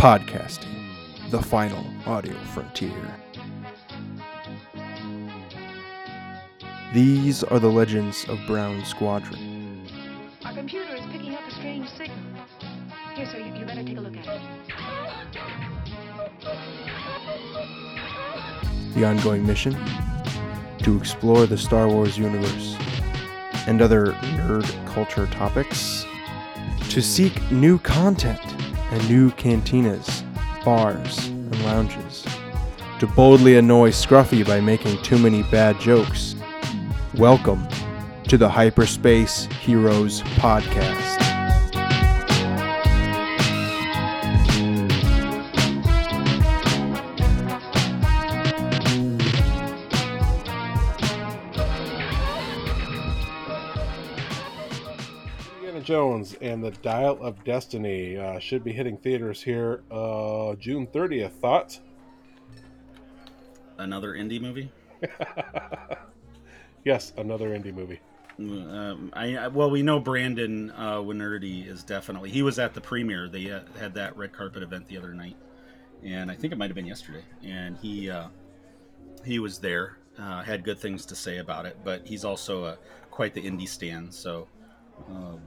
Podcasting, the final audio frontier. These are the legends of Brown Squadron. Our computer is picking up a strange signal. Here, sir, you, you better take a look at it. The ongoing mission to explore the Star Wars universe and other nerd culture topics, to seek new content and new cantinas, bars, and lounges, to boldly annoy Scruffy by making too many bad jokes. Welcome to the Hyperspace Heroes Podcast. And the Dial of Destiny uh, should be hitting theaters here uh, June 30th. Thoughts? Another indie movie. yes, another indie movie. Um, I, I well, we know Brandon uh, Winerdy is definitely. He was at the premiere. They uh, had that red carpet event the other night, and I think it might have been yesterday. And he uh, he was there. Uh, had good things to say about it, but he's also uh, quite the indie stan. So, um,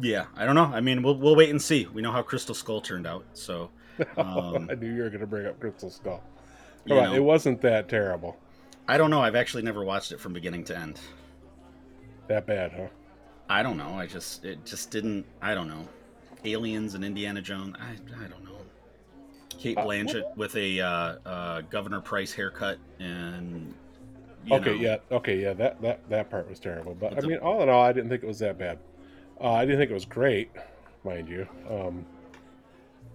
yeah, I don't know. I mean, we'll we'll wait and see. We know how Crystal Skull turned out, so um, I knew you were going to bring up Crystal Skull. Come on, know, it wasn't that terrible. I don't know. I've actually never watched it from beginning to end. That bad, huh? I don't know. I just it just didn't. I don't know. Aliens and Indiana Jones. I I don't know. Cate Uh, Blanchett with a uh, uh, Governor Pryce haircut and. Okay, know, yeah, okay, yeah. That that that part was terrible, but I the- mean, all in all, I didn't think it was that bad. Uh, I didn't think it was great, mind you. Um,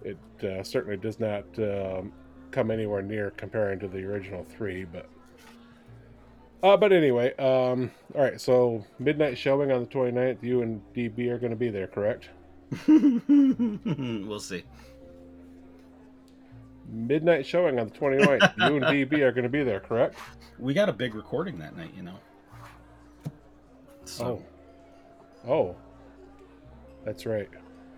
it uh, certainly does not um, come anywhere near comparing to the original three, but. Uh, but anyway, um, all right. So midnight showing on the 29th. You and DB are going to be there, correct? we'll see. Midnight showing on the 29th. you and DB are going to be there, correct? We got a big recording that night, you know. So Oh, oh, that's right.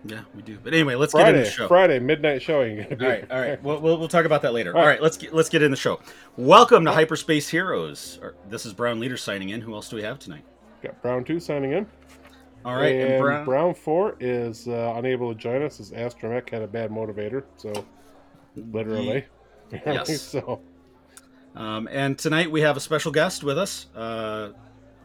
yeah, we do. But anyway, let's get into Friday, the show. Friday midnight showing. You're going to be All right, all right. We'll, we'll, we'll talk about that later. All All right. right, let's get, let's get in the show. Welcome to Hyperspace Heroes. This is Brown Leader signing in. Who else do we have tonight? Got Brown two signing in. All right, and and Brown, Brown, four is uh, unable to join us as Astromech had a bad motivator, so literally. Yes. so Um, and tonight we have a special guest with us. Uh,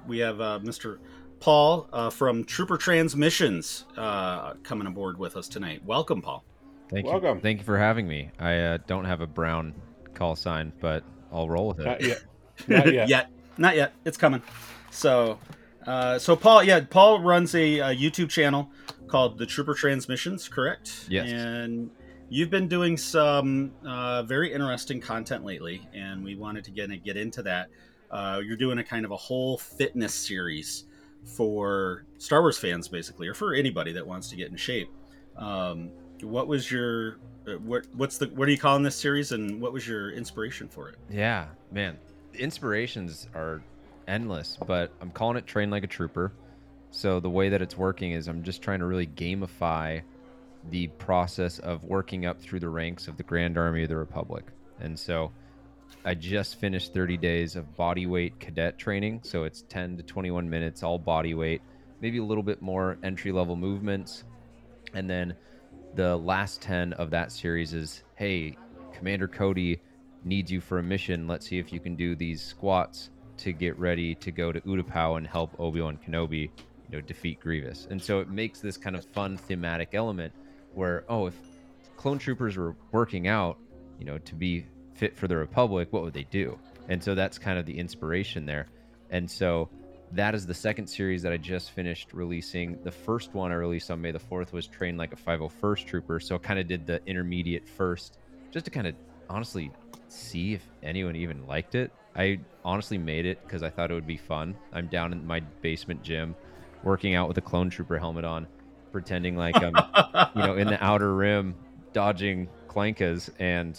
we have uh, Mr. Paul uh, from Trooper Transmissions uh, coming aboard with us tonight. Welcome, Paul. Thank Welcome. you. Thank you for having me. I uh, don't have a brown call sign, but I'll roll with not it. yet. Not yet. not yet. It's coming. So, uh, so Paul, yeah, Paul runs a, uh YouTube channel called the Trooper Transmissions, correct? Yes. And you've been doing some uh, very interesting content lately, and we wanted to get get into that. Uh, you're doing a kind of a whole fitness series for Star Wars fans, basically, or for anybody that wants to get in shape. Um, what was your uh, what, what's the what are you calling this series, and what was your inspiration for it? Yeah, man. Inspirations are endless, but I'm calling it train like a trooper. So the way that it's working is I'm just trying to really gamify the process of working up through the ranks of the Grand Army of the Republic. And so I just finished 30 days of body weight cadet training. So it's 10 to 21 minutes, all body weight, maybe a little bit more entry level movements. And then the last 10 of that series is hey, Commander Cody needs you for a mission. Let's see if you can do these squats to get ready to go to Utapau and help Obi-Wan Kenobi, you know, defeat Grievous. And so it makes this kind of fun thematic element where, oh, if clone troopers were working out, you know, to be fit for the Republic, what would they do? And so that's kind of the inspiration there. And so that is the second series that I just finished releasing. The first one I released on May the 4th was Trained Like a 501st Trooper. So kind of did the intermediate first just to kind of honestly see if anyone even liked it. I honestly made it because I thought it would be fun. I'm down in my basement gym working out with a clone trooper helmet on, pretending like I'm, you know, in the outer rim dodging clankas. And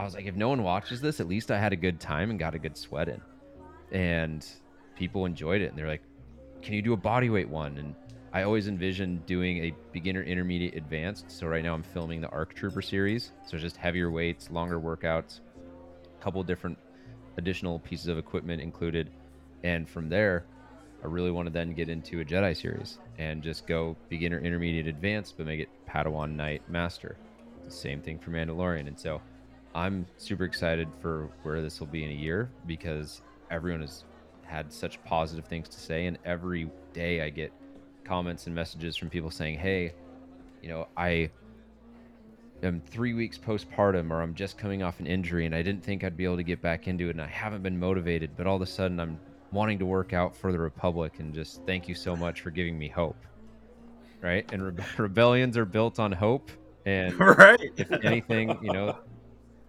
I was like, if no one watches this, at least I had a good time and got a good sweat in. And people enjoyed it. And they're like, can you do a body weight one? And I always envisioned doing a beginner, intermediate, advanced. So right now I'm filming the Arc Trooper series. So just heavier weights, longer workouts, a couple different additional pieces of equipment included. And from there, I really want to then get into a Jedi series and just go beginner, intermediate, advanced, but make it Padawan, Knight, Master. Same thing for Mandalorian. And so I'm super excited for where this will be in a year because everyone has had such positive things to say. And every day I get comments and messages from people saying, hey, you know, I am three weeks postpartum or I'm just coming off an injury and I didn't think I'd be able to get back into it and I haven't been motivated, but all of a sudden I'm wanting to work out for the Republic and just thank you so much for giving me hope. Right? And re- rebellions are built on hope. And right. if anything, you know,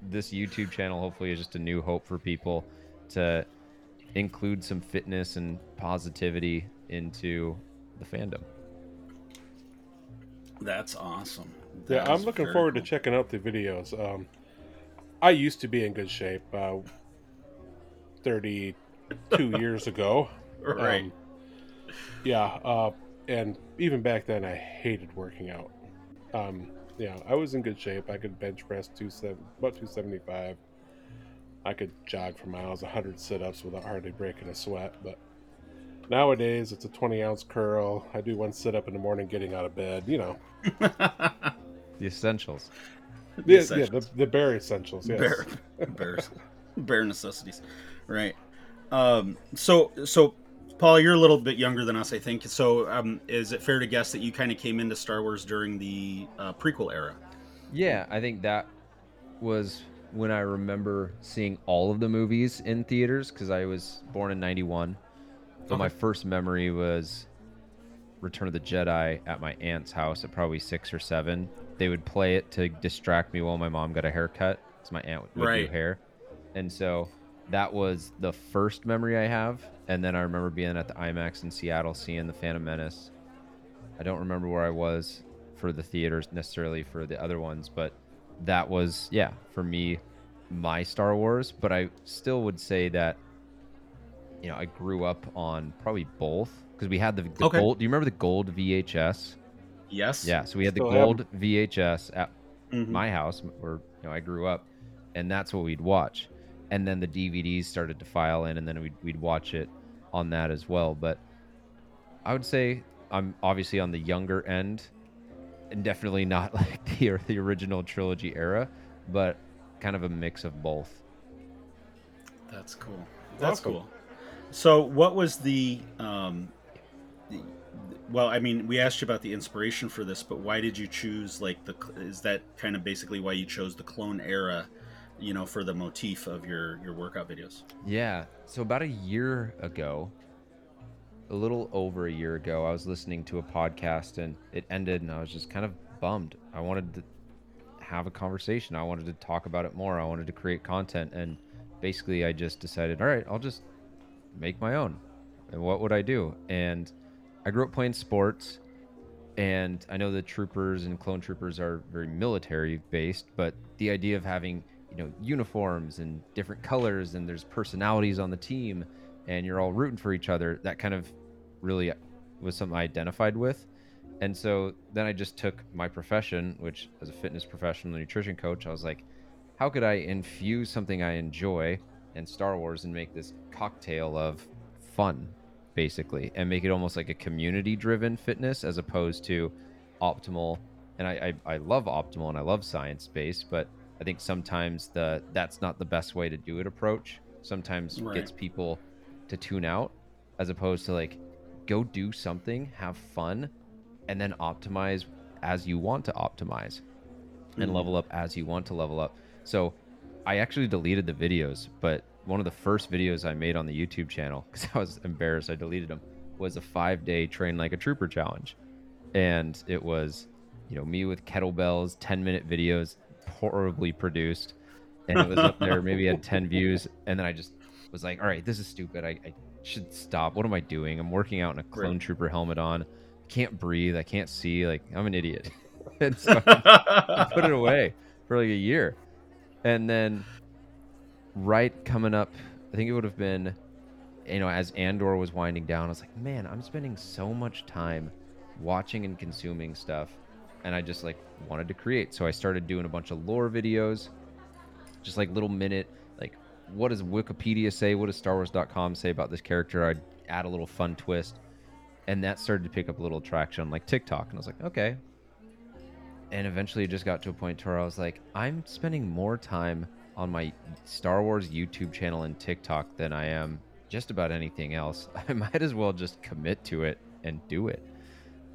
this YouTube channel hopefully is just a new hope for people to include some fitness and positivity into the fandom. That's awesome. Yeah, I'm looking forward cool. to checking out the videos. Um, I used to be in good shape uh, 32 years ago. Right. Um, yeah, uh, and even back then, I hated working out. Um, yeah, I was in good shape. I could bench press two seven, about 275. I could jog for miles, 100 sit-ups without hardly breaking a sweat. But nowadays, it's a 20 ounce curl. I do one sit-up in the morning, getting out of bed. You know, The essentials. The the, yeah, the, the bare essentials. Yes. bare, bare, bare necessities, right? Um, so, so, Paul, you're a little bit younger than us, I think. So, um, is it fair to guess that you kind of came into Star Wars during the uh, prequel era? Yeah, I think that was when I remember seeing all of the movies in theaters because I was born in 91. But my first memory was Return of the Jedi at my aunt's house at probably six or seven. They would play it to distract me while my mom got a haircut. So my aunt would Right. do hair. And so that was the first memory I have. And then I remember being at the IMAX in Seattle seeing The Phantom Menace. I don't remember where I was for the theaters necessarily for the other ones, but that was yeah for me my Star Wars. But I still would say that you know I grew up on probably both because we had the, the Okay. gold. Do you remember the gold VHS? Yes. Yeah, so we had the Still have 'em. gold VHS at Mhm. my house where you know I grew up, and that's what we'd watch. And then the DVDs started to file in, and then we'd we'd watch it on that as well. But I would say I'm obviously on the younger end, and definitely not like the the original trilogy era, but kind of a mix of both. That's cool. That's Awesome. cool. So, what was the, um, the, well, I mean, we asked you about the inspiration for this, but why did you choose like the? Is that kind of basically why you chose the clone era, you know, for the motif of your your workout videos? Yeah. So about a year ago, a little over a year ago, I was listening to a podcast and it ended, and I was just kind of bummed. I wanted to have a conversation. I wanted to talk about it more. I wanted to create content, and basically, I just decided, all right, I'll just make my own. And what would I do? And I grew up playing sports, and I know the troopers and clone troopers are very military based, but the idea of having you know uniforms and different colors and there's personalities on the team and you're all rooting for each other that kind of really was something i identified with. And so then i just took my profession which as a fitness professional nutrition coach i was like how could i infuse something i enjoy in star wars and make this cocktail of fun basically and make it almost like a community driven fitness as opposed to optimal? And I, I, I love optimal and i love science based but i think sometimes the that's not the best way to do it approach sometimes Right. gets people to tune out as opposed to like go do something have fun and then optimize as you want to optimize and Mhm. level up as you want to level up so i actually deleted the videos but one of the first videos i made on the youtube channel because i was embarrassed i deleted them was a five day train like a trooper challenge and it was you know me with kettlebells 10 minute videos horribly produced and it was up there maybe had 10 views and then i just was like all right this is stupid. I, I should stop. What am i doing? I'm working out in a clone Right. trooper helmet on. I can't breathe. I can't see. Like i'm an idiot. And so I put it away for like a year. And then right coming up i think it would have been you know as andor was winding down i was like man i'm spending so much time watching and consuming stuff, and I just like wanted to create. So I started doing a bunch of lore videos, just like little minute, like what does Wikipedia say? What does StarWars.com say about this character? I'd add a little fun twist, and that started to pick up a little traction on like TikTok, and I was like, okay. And eventually, it just got to a point where I was like, I'm spending more time on my Star Wars YouTube channel and TikTok than I am just about anything else. I might as well just commit to it and do it.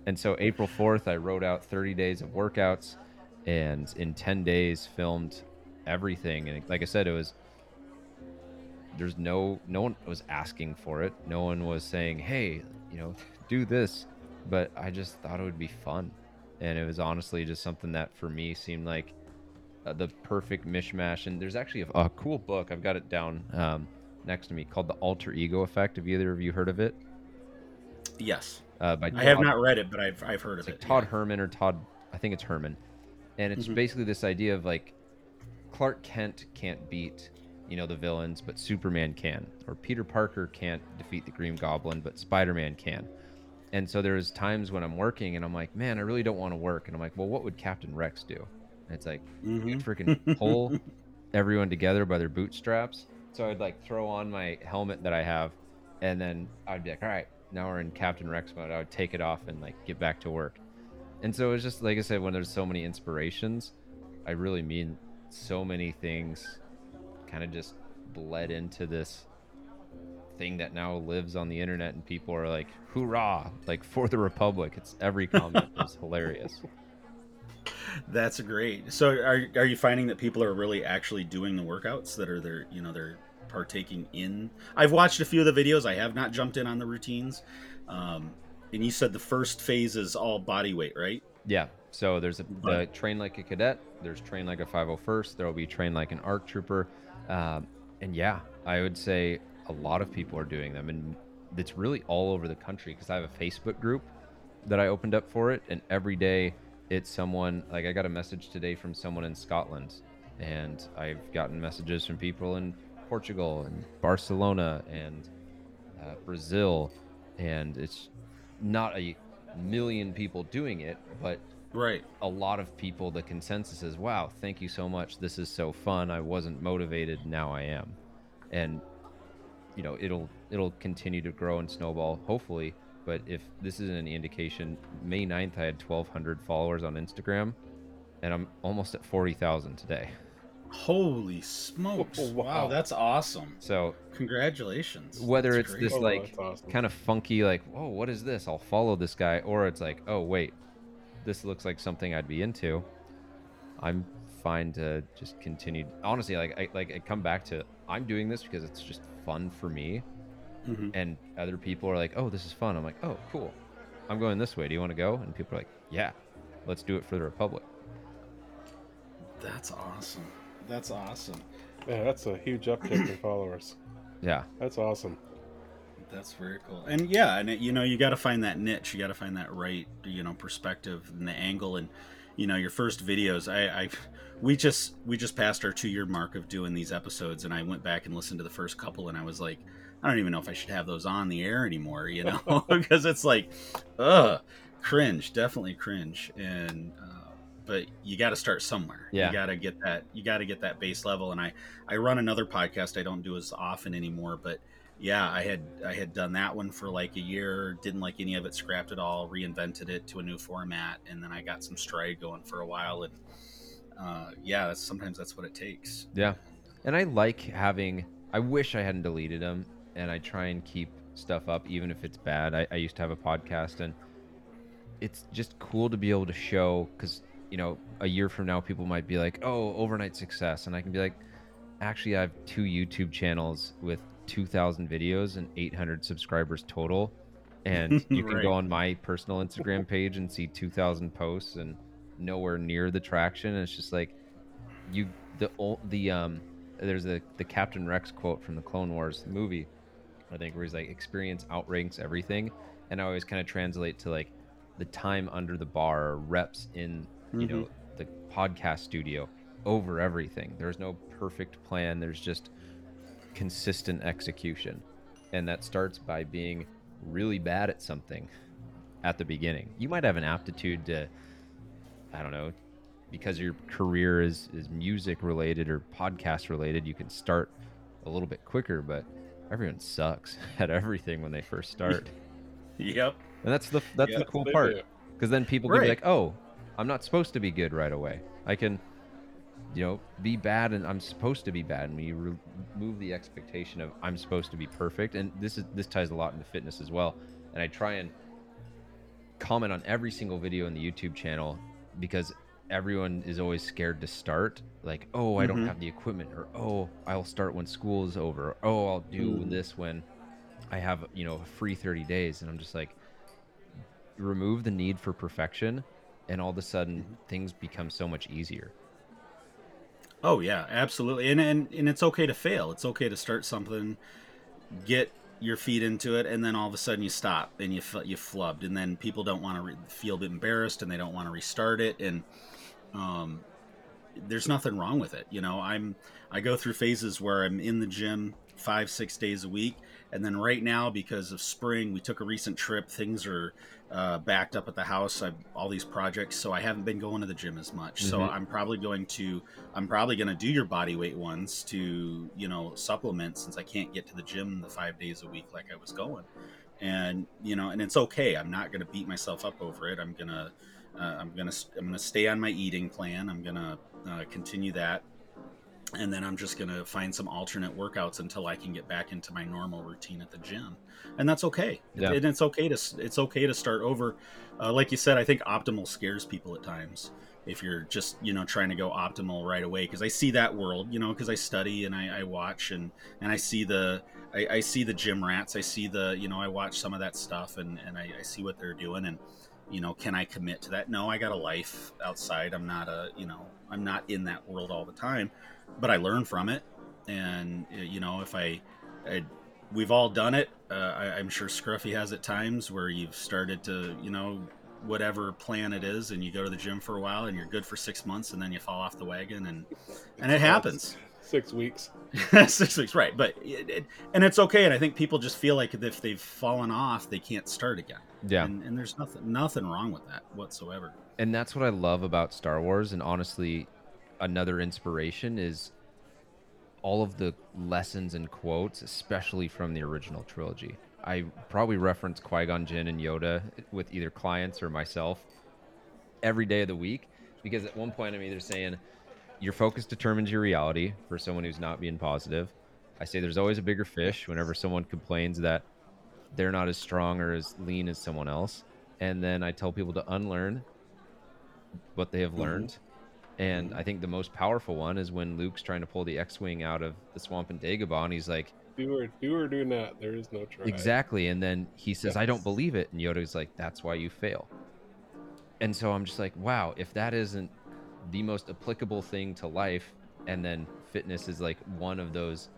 And so April 4th, I wrote out 30 days of workouts and in 10 days filmed everything. And like I said, it was there's no no one was asking for it. No one was saying, "Hey, you know, do this." But I just thought it would be fun. And it was honestly just something that for me seemed like uh, the perfect mishmash. And there's actually a, a cool book. I've got it down um, next to me called The Alter Ego Effect. Have either of you heard of it? Yes, Uh, by I have not read it, but I've I've heard it's of like it. Todd yeah. Herman or Todd, I think it's Herman, and it's Mhm. basically this idea of like Clark Kent can't beat, you know, the villains, but Superman can, or Peter Parker can't defeat the Green Goblin, but Spider-Man can. And so there's times when I'm working and I'm like, man, I really don't want to work, and I'm like, well, what would Captain Rex do? And it's like, Mhm. freaking pull everyone together by their bootstraps. So I'd like throw on my helmet that I have, and then I'd be like, all right, now we're in Captain Rex mode. I would take it off and like get back to work. And so it's just like I said, when there's so many inspirations, I really mean so many things kind of just bled into this thing that now lives on the internet and people are like hoorah like for the republic it's every comment is hilarious That's great. So, are are you finding that people are really actually doing the workouts that are there? You know, they're partaking in. I've watched a few of the videos. I have not jumped in on the routines. Um, and you said the first phase is all body weight, right? Yeah. So there's a the train like a cadet. There's train like a 501st. There will be train like an ARC trooper, um, and yeah, I would say a lot of people are doing them, and it's really all over the country because I have a Facebook group that I opened up for it, and every day it's someone like I got a message today from someone in Scotland, and I've gotten messages from people in Portugal and Barcelona and uh, Brazil, and it's not a million people doing it, but Right. a lot of people the consensus is wow thank you so much. This is so fun. I wasn't motivated. Now i am. And you know it'll it'll continue to grow and snowball hopefully but if this is any indication may 9th i had 1200 followers on instagram and i'm almost at 40000 today Holy smokes! Oh, wow. wow. that's awesome. so Congratulations. whether That's it's great. this Oh, like awesome. kind of funky like whoa what is this i'll follow this guy or it's like oh wait this looks like something i'd be into i'm fine to just continue honestly like i like i come back to i'm doing this because it's just fun for me Mhm. and other people are like oh this is fun i'm like oh cool i'm going this way do you want to go and people are like yeah let's do it for the republic That's awesome. That's awesome. Yeah, that's a huge uptick in followers. yeah That's awesome. That's very cool. And yeah, and it, you know, you got to find that niche. You got to find that right, you know, perspective and the angle. And you know, your first videos. I, I, we just we just passed our two year mark of doing these episodes, and I went back and listened to the first couple, and I was like, I don't even know if I should have those on the air anymore, you know, because it's like, ugh, cringe, definitely cringe. And uh, but you got to start somewhere. Yeah. You got to get that. You got to get that base level. And I I run another podcast I don't do as often anymore, but yeah, I had I had done that one for like a year, didn't like any of it, scrapped it all, reinvented it to a new format, and then I got some stride going for a while, and uh, yeah, that's, sometimes that's what it takes. Yeah. And I like having, I wish I hadn't deleted them. And I try and keep stuff up, even if it's bad. I, I used to have a podcast, and it's just cool to be able to show, because, you know, a year from now, people might be like, oh, overnight success. And I can be like, actually, I have two YouTube channels with 2,000 videos and 800 subscribers total. And you can Right. go on my personal Instagram page and see 2,000 posts and nowhere near the traction. And it's just like, you the old the um there's a the Captain Rex quote from the Clone Wars movie, I think, where he's like, "Experience outranks everything," and I always kind of translate to like the time under the bar, reps in you know mm-hmm. the podcast studio over everything. There's no perfect plan. There's just consistent execution, and that starts by being really bad at something at the beginning. You might have an aptitude to, I don't know, because your career is is music related or podcast related. You can start a little bit quicker, but everyone sucks at everything when they first start, Yep. and that's the that's the cool part because then people can be like, oh, I'm not supposed to be good right away. I can, you know, be bad and I'm supposed to be bad. And we remove the expectation of I'm supposed to be perfect. And this is this ties a lot into fitness as well. And I try and comment on every single video in the YouTube channel because everyone is always scared to start. Like, oh, I don't Mhm. have the equipment, or oh, I'll start when school is over. Or, oh, I'll do Mm. this when I have, you know, a free 30 days. And I'm just like, remove the need for perfection and all of a sudden things become so much easier Oh yeah, absolutely. And and and it's okay to fail. It's okay to start something, get your feet into it, and then all of a sudden you stop and you you flubbed, and then people don't want to re- feel bit embarrassed and they don't want to restart it, and um, there's nothing wrong with it. You know, I'm I go through phases where I'm in the gym five six days a week, and then right now because of spring, we took a recent trip. Things are uh, backed up at the house. I've all these projects, so I haven't been going to the gym as much. So Mhm. I'm probably going to I'm probably going to do your body weight ones to you know supplement since I can't get to the gym the five days a week like I was going, and you know, and it's okay. I'm not going to beat myself up over it. I'm gonna uh, I'm gonna I'm gonna stay on my eating plan. I'm gonna uh, continue that, and then I'm just gonna find some alternate workouts until I can get back into my normal routine at the gym, and that's okay. Yeah. And it's okay to it's okay to start over. Uh, like you said, I think optimal scares people at times if you're just you know trying to go optimal right away because i see that world you know because i study and I, I watch and and i see the I, I see the gym rats i see the you know i watch some of that stuff and and I, I see what they're doing and you know can i commit to that? No i got a life outside. I'm not a you know i'm not in that world all the time but i learn from it. And uh, you know if i, I we've all done it. Uh, I, i'm sure scruffy has at times where you've started to you know whatever plan it is and you go to the gym for a while and you're good for six months and then you fall off the wagon and and it happens. Six weeks. six weeks right. But it, it, and it's okay. And i think people just feel like if they've fallen off they can't start again yeah. And, and there's nothing nothing wrong with that whatsoever. And that's what i love about star wars and honestly another inspiration is all of the lessons and quotes especially from the original trilogy. I probably reference qui-gon jinn and yoda with either clients or myself every day of the week because at one point i'm either saying your focus determines your reality for someone who's not being positive. I say there's always a bigger fish whenever someone complains that they're not as strong or as lean as someone else and then i tell people to unlearn what they have Mhm. learned and i think the most powerful one is when luke's trying to pull the x-wing out of the swamp in dagobah and he's like Do or do or do not. There is no try. Exactly. And then he says, I don't believe it. And Yoda's like, that's why you fail. And so I'm just like, wow, if that isn't the most applicable thing to life, and then fitness is like one of those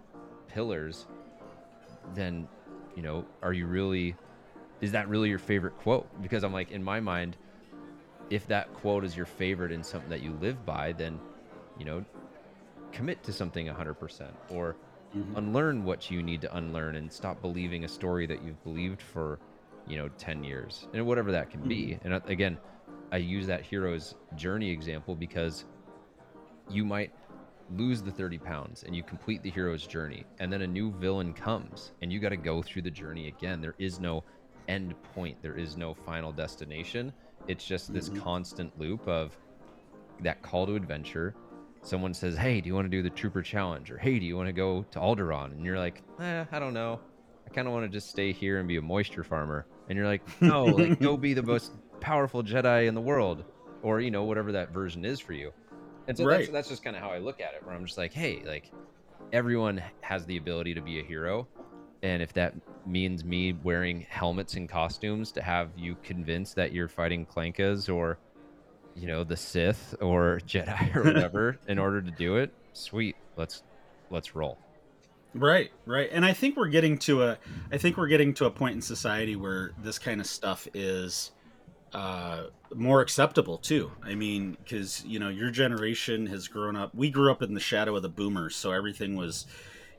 pillars, then, you know, are you really, is that really your favorite quote? Because I'm like, in my mind, if that quote is your favorite and something that you live by, then, you know, commit to something 100% or unlearn what you need to unlearn and stop believing a story that you've believed for you know 10 years and whatever that can be. And uh, again i use that hero's journey example because you might lose the 30 pounds and you complete the hero's journey and then a new villain comes and you got to go through the journey again there is no end point there is no final destination it's just this Mhm. constant loop of that call to adventure someone says, "Hey, do you want to do the Trooper Challenge?" or "Hey, do you want to go to Alderaan?" and you're like, "Eh, I don't know. I kind of want to just stay here and be a moisture farmer." And you're like, "No, like go be the most powerful Jedi in the world," or you know whatever that version is for you. And so that's Right. that's just kind of how I look at it. Where I'm just like, "Hey, like everyone has the ability to be a hero." And if that means me wearing helmets and costumes to have you convinced that you're fighting Clankas or you know the Sith or Jedi or whatever in order to do it. Sweet, let's let's roll. Right, right. And I think we're getting to a I think we're getting to a point in society where this kind of stuff is uh more acceptable too. I mean, cuz you know, your generation has grown up. We grew up in the shadow of the boomers, so everything was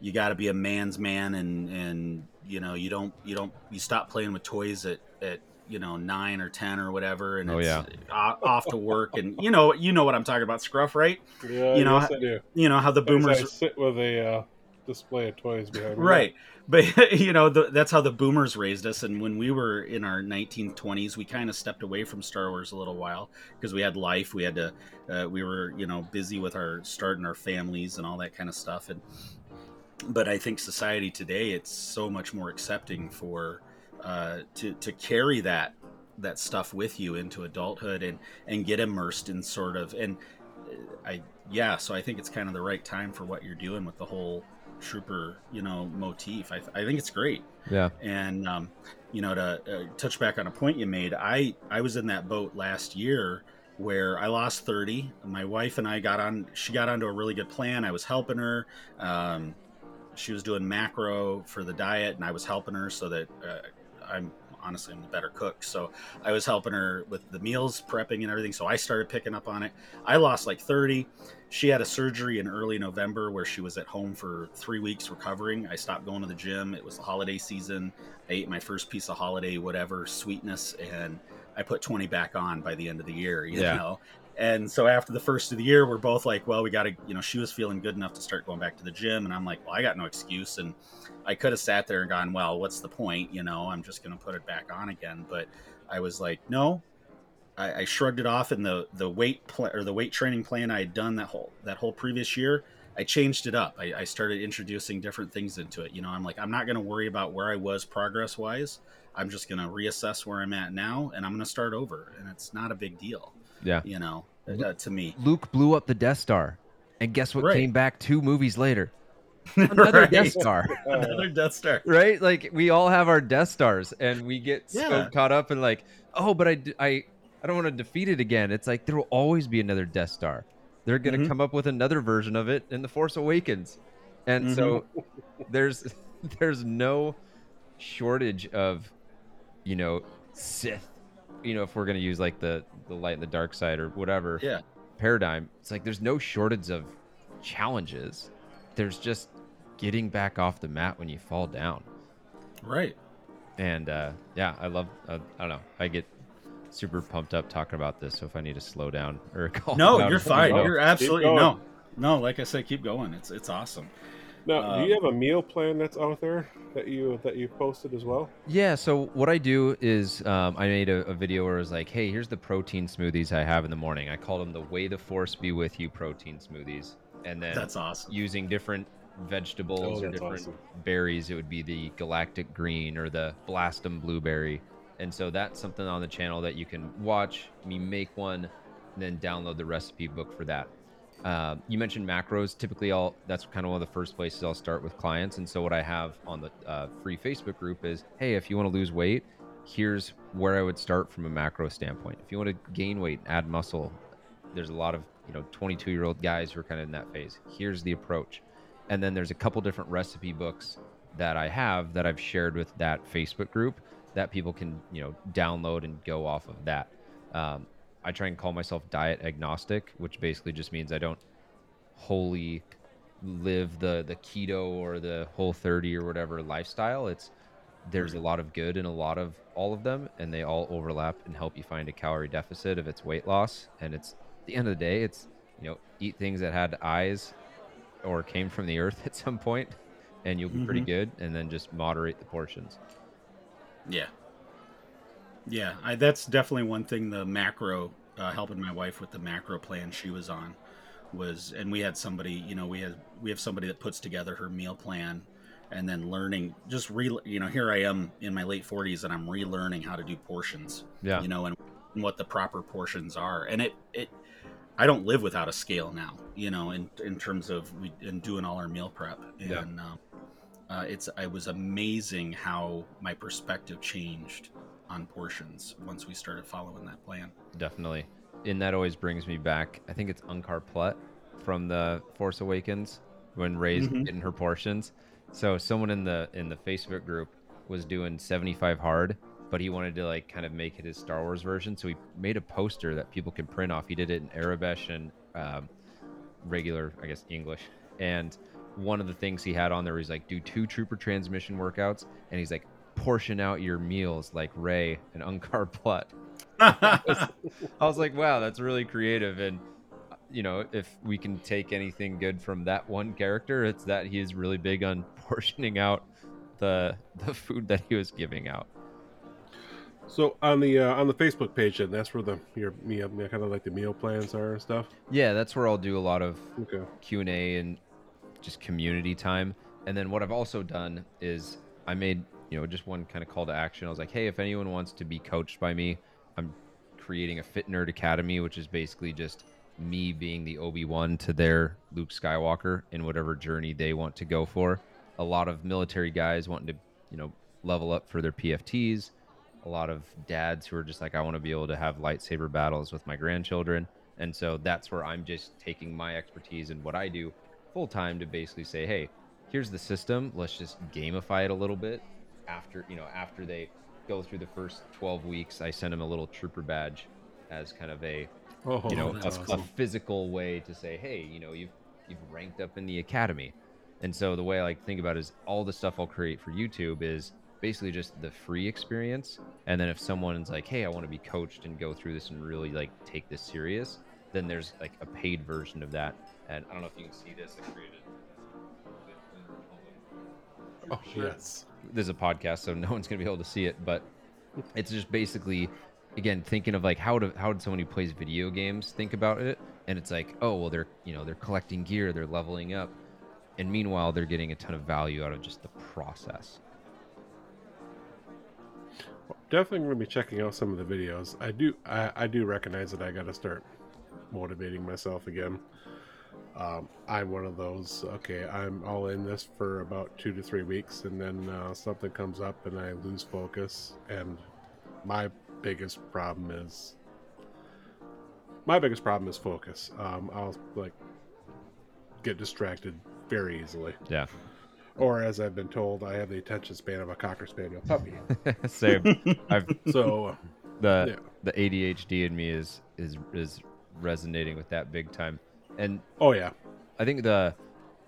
you got to be a man's man and and you know, you don't you don't you stop playing with toys at at you know nine or ten or whatever, and Oh, it's yeah. off to work, and you know you know what I'm talking about, Scruff, right? Yeah, You know, yes, I do. You know how the boomers I sit with a uh, display of toys behind me. right but you know the, that's how the boomers raised us and when we were in our 1920s we kind of stepped away from star wars a little while because we had life we had to uh, we were you know busy with our starting our families and all that kind of stuff and but i think society today it's so much more accepting for uh, to to carry that that stuff with you into adulthood and and get immersed in sort of and uh, i yeah so i think it's kind of the right time for what you're doing with the whole trooper you know motif. I, I think it's great. Yeah. and um, you know to uh, touch back on a point you made i i was in that boat last year where i lost 30 my wife and i got on she got onto a really good plan. I was helping her. Um, she was doing macro for the diet and i was helping her so that uh, i'm honestly i'm a better cook. So i was helping her with the meals prepping and everything. So i started picking up on it. I lost like 30 she had a surgery in early november where she was at home for three weeks recovering. I stopped going to the gym. It was the holiday season. I ate my first piece of holiday whatever sweetness and i put 20 back on by the end of the year you Yeah. know? And so after the first of the year we're both like well we got to you know she was feeling good enough to start going back to the gym and i'm like well i got no excuse and i could have sat there and gone well what's the point? You know i'm just going to put it back on again. But i was like no I, I shrugged it off and the the weight pl- or the weight training plan I had done that whole that whole previous year. I changed it up. I, I started introducing different things into it. You know, I'm like, I'm not going to worry about where I was progress wise. I'm just going to reassess where I'm at now, and I'm going to start over. And it's not a big deal. Yeah. You know, uh, to me. Luke blew up the Death Star, and guess what Right. came back two movies later? Another Right. Death Star. Another Death Star. right? Like we all have our Death Stars, and we get so caught up in like, oh, but I, I, I don't want to defeat it again. It's like there will always be another Death Star. They're gonna Mhm. come up with another version of it in the Force Awakens, and so there's there's no shortage of, you know, Sith. You know, if we're gonna use like the the light and the dark side or whatever Yeah. paradigm, it's like there's no shortage of challenges. There's just getting back off the mat when you fall down. Right. And uh, yeah, I love. Uh, I don't know. I get super pumped up talking about this. So if I need to slow down or call, No, you're fine. know. You're absolutely no, no. Like I said, keep going. It's it's awesome. Now, do you Um, have a meal plan that's out there that you that you posted as well? Yeah. So what I do is um, I made a, a video where I was like, "Hey, here's the protein smoothies I have in the morning." I called them the "Way the Force Be with You" protein smoothies, and then That's awesome. using different vegetables Oh, or different awesome. berries. It would be the galactic green or the blastum blueberry. And so that's something on the channel that you can watch me make one, then download the recipe book for that. Um, you mentioned macros. Typically, I'll that's kind of one of the first places I'll start with clients. And so what I have on the uh, free Facebook group is, hey, if you want to lose weight, here's where I would start from a macro standpoint. If you want to gain weight, add muscle, there's a lot of you know 22 year old guys who are kind of in that phase. Here's the approach, and then there's a couple different recipe books that I have that I've shared with that Facebook group that people can you know download and go off of that. Um, I try and call myself diet agnostic, which basically just means I don't wholly live the the keto or the whole 30 or whatever lifestyle. It's there's a lot of good in a lot of all of them and they all overlap and help you find a calorie deficit if it's weight loss and it's at the end of the day it's you know eat things that had eyes or came from the earth at some point and you'll be pretty Mhm. good and then just moderate the portions Yeah. Yeah, I, that's definitely one thing. The macro, uh, helping my wife with the macro plan she was on, was, and we had somebody, you know, we had we have somebody that puts together her meal plan, and then learning, just re, you know, here I am in my late forties, and I'm relearning how to do portions, yeah you know, and, and what the proper portions are, and it it. I don't live without a scale now, you know, in in terms of we in doing all our meal prep, and Yeah. um, uh, it's it was amazing how my perspective changed on portions once we started following that plan. definitely. And that always brings me back i think it's unkar Plutt from the force awakens when Rey's Mhm. getting her portions. So someone in the in the facebook group was doing 75 hard but he wanted to like kind of make it his star wars version. So he made a poster that people could print off. He did it in arabic and um, regular i guess english. And one of the things he had on there was like do two trooper transmission workouts and he's like portion out your meals like Rey and Unkar Plutt. I was like, wow, that's really creative. And, you know, if we can take anything good from that one character, it's that he is really big on portioning out the the food that he was giving out. So on the uh, on the Facebook page, then that's where the your meal, kind of like the meal plans are and stuff. Yeah, that's where I'll do a lot of Okay. Q and A and just community time. And then what I've also done is I made you know just one kind of call to action. I was like, hey, if anyone wants to be coached by me, I'm creating a Fit Nerd Academy, which is basically just me being the Obi Wan to their Luke Skywalker in whatever journey they want to go for. A lot of military guys wanting to you know level up for their PFTs. A lot of dads who are just like, I want to be able to have lightsaber battles with my grandchildren. And so that's where I'm just taking my expertise and what I do full time to basically say, hey, here's the system. Let's just gamify it a little bit. After you know, after they go through the first 12 weeks, I send them a little trooper badge as kind of a Oh, you know a, a physical way to say, hey, you know, you've you've ranked up in the academy. And so the way I like think about it is all the stuff I'll create for YouTube is basically just the free experience. And then if someone's like, hey, I want to be coached and go through this and really like take this serious, then there's like a paid version of that. And I don't know if you can see this. I created. Oh, yes. There's a podcast, so no one's gonna be able to see it, but it's just basically, again, thinking of like how to how would someone who plays video games think about it? And it's like, oh well, they're you know they're collecting gear, they're leveling up, and meanwhile they're getting a ton of value out of just the process. Definitely going to be checking out some of the videos. I do I, I do recognize that I got to start motivating myself again. Um, I'm one of those. Okay, I'm all in this for about two to three weeks, and then uh, something comes up and I lose focus. And my biggest problem is my biggest problem is focus. Um, I'll like get distracted very easily, Yeah, or as I've been told, I have the attention span of a cocker spaniel puppy. same. I've So the Yeah. the ADHD in me is is is resonating with that big time, and Oh yeah. I think the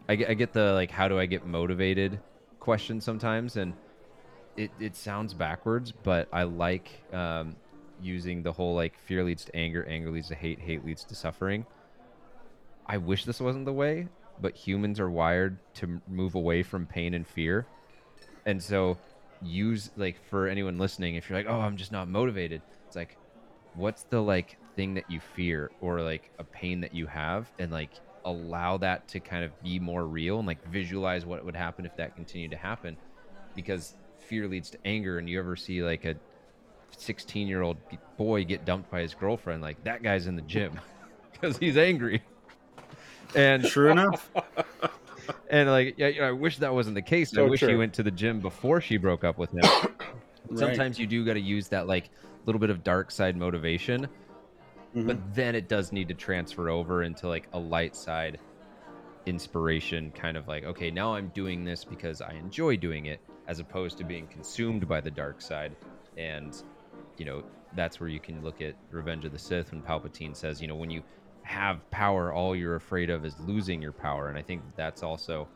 I get, I get the like how do I get motivated question sometimes. And it, it sounds backwards but I like um, using the whole like fear leads to anger anger leads to hate hate leads to suffering. I wish this wasn't the way but humans are wired to move away from pain and fear. And so use like for anyone listening if you're like oh I'm just not motivated it's like what's the like thing that you fear or like a pain that you have and like allow that to kind of be more real and like visualize what would happen if that continued to happen because fear leads to anger and you ever see like a 16 year old boy get dumped by his girlfriend like that guy's in the gym because he's angry and True enough. and like yeah, you know, I wish that wasn't the case. I So wish he went to the gym before she broke up with him. Sometimes you do got to use that like little bit of dark side motivation, but mm-hmm. then it does need to transfer over into like a light side inspiration kind of like okay now i'm doing this because i enjoy doing it as opposed to being consumed by the dark side. And you know that's where you can look at revenge of the sith when palpatine says you know when you have power all you're afraid of is losing your power. And i think that's also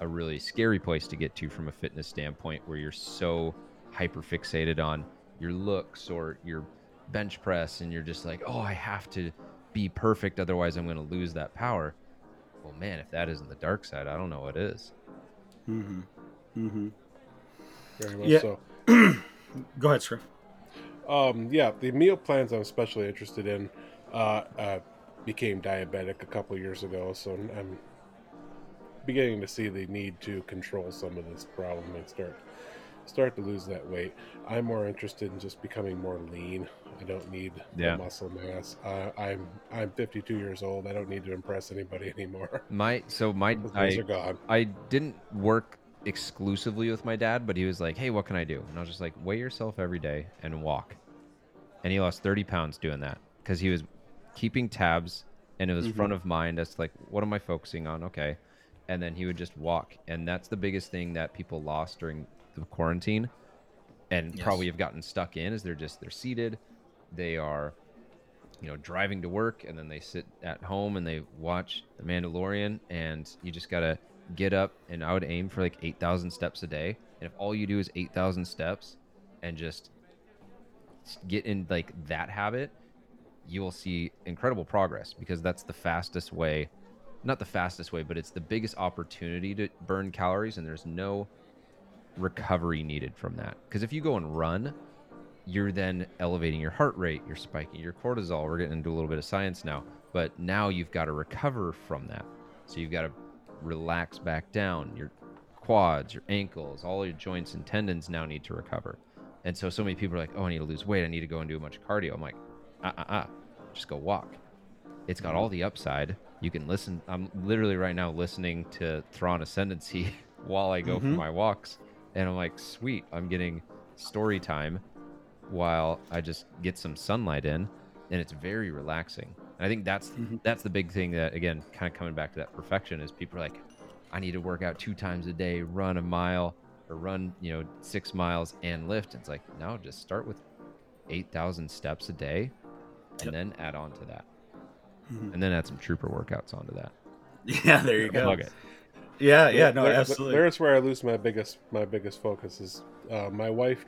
a really scary place to get to from a fitness standpoint where you're so hyper fixated on your looks or your bench press and you're just like oh i have to be perfect otherwise i'm going to lose that power well man if that isn't the dark side i don't know what is Mm-hmm. Mm-hmm. Very much Yeah. so. Go ahead, Scriff. Um, yeah, the meal plans I'm especially interested in. Uh, uh, became diabetic a couple years ago, so I'm beginning to see the need to control some of this problem and start start to lose that weight. I'm more interested in just becoming more lean. I don't need Yeah. the muscle mass. Uh, I'm I'm 52 years old. I don't need to impress anybody anymore. my so my I, are gone. I didn't work exclusively with my dad but he was like hey what can i do and i was just like weigh yourself every day and walk and he lost 30 pounds doing that because he was keeping tabs and it was front of mind as to like what am i focusing on okay and then he would just walk and that's the biggest thing that people lost during the quarantine and Yes. probably have gotten stuck in is they're just they're seated they are you know driving to work and then they sit at home and they watch the mandalorian and you just gotta get up and i would aim for like 8000 steps a day And if all you do is 8,000 steps and just get in like that habit, you will see incredible progress because that's the fastest way not the fastest way, but it's the biggest opportunity to burn calories, and there's no recovery needed from that. Because if you go and run, you're then elevating your heart rate, you're spiking your cortisol. We're getting into a little bit of science now, but now you've got to recover from that. So you've got to relax back down. Your quads, your ankles, all your joints and tendons now need to recover. And so, so many people are like, "Oh, I need to lose weight. I need to go and do a bunch of cardio." I'm like, "Uh, uh, uh, just go walk." It's got all the upside. You can listen. I'm literally right now listening to Thrawn Ascendancy while I go for Mhm. my walks, and I'm like, "Sweet, I'm getting story time while I just get some sunlight in, and it's very relaxing." And I think that's Mhm. that's the big thing that again, kind of coming back to that perfection is people are like, "I need to work out two times a day, run a mile, or run you know six miles and lift." It's like no, just start with eight thousand steps a day, and Yep. then add on to that Mhm. and then add some trooper workouts onto that. Yeah, there you go. Plug it. Yeah, yeah, no, There- absolutely. There's where I lose my biggest my biggest focus is uh, my wife.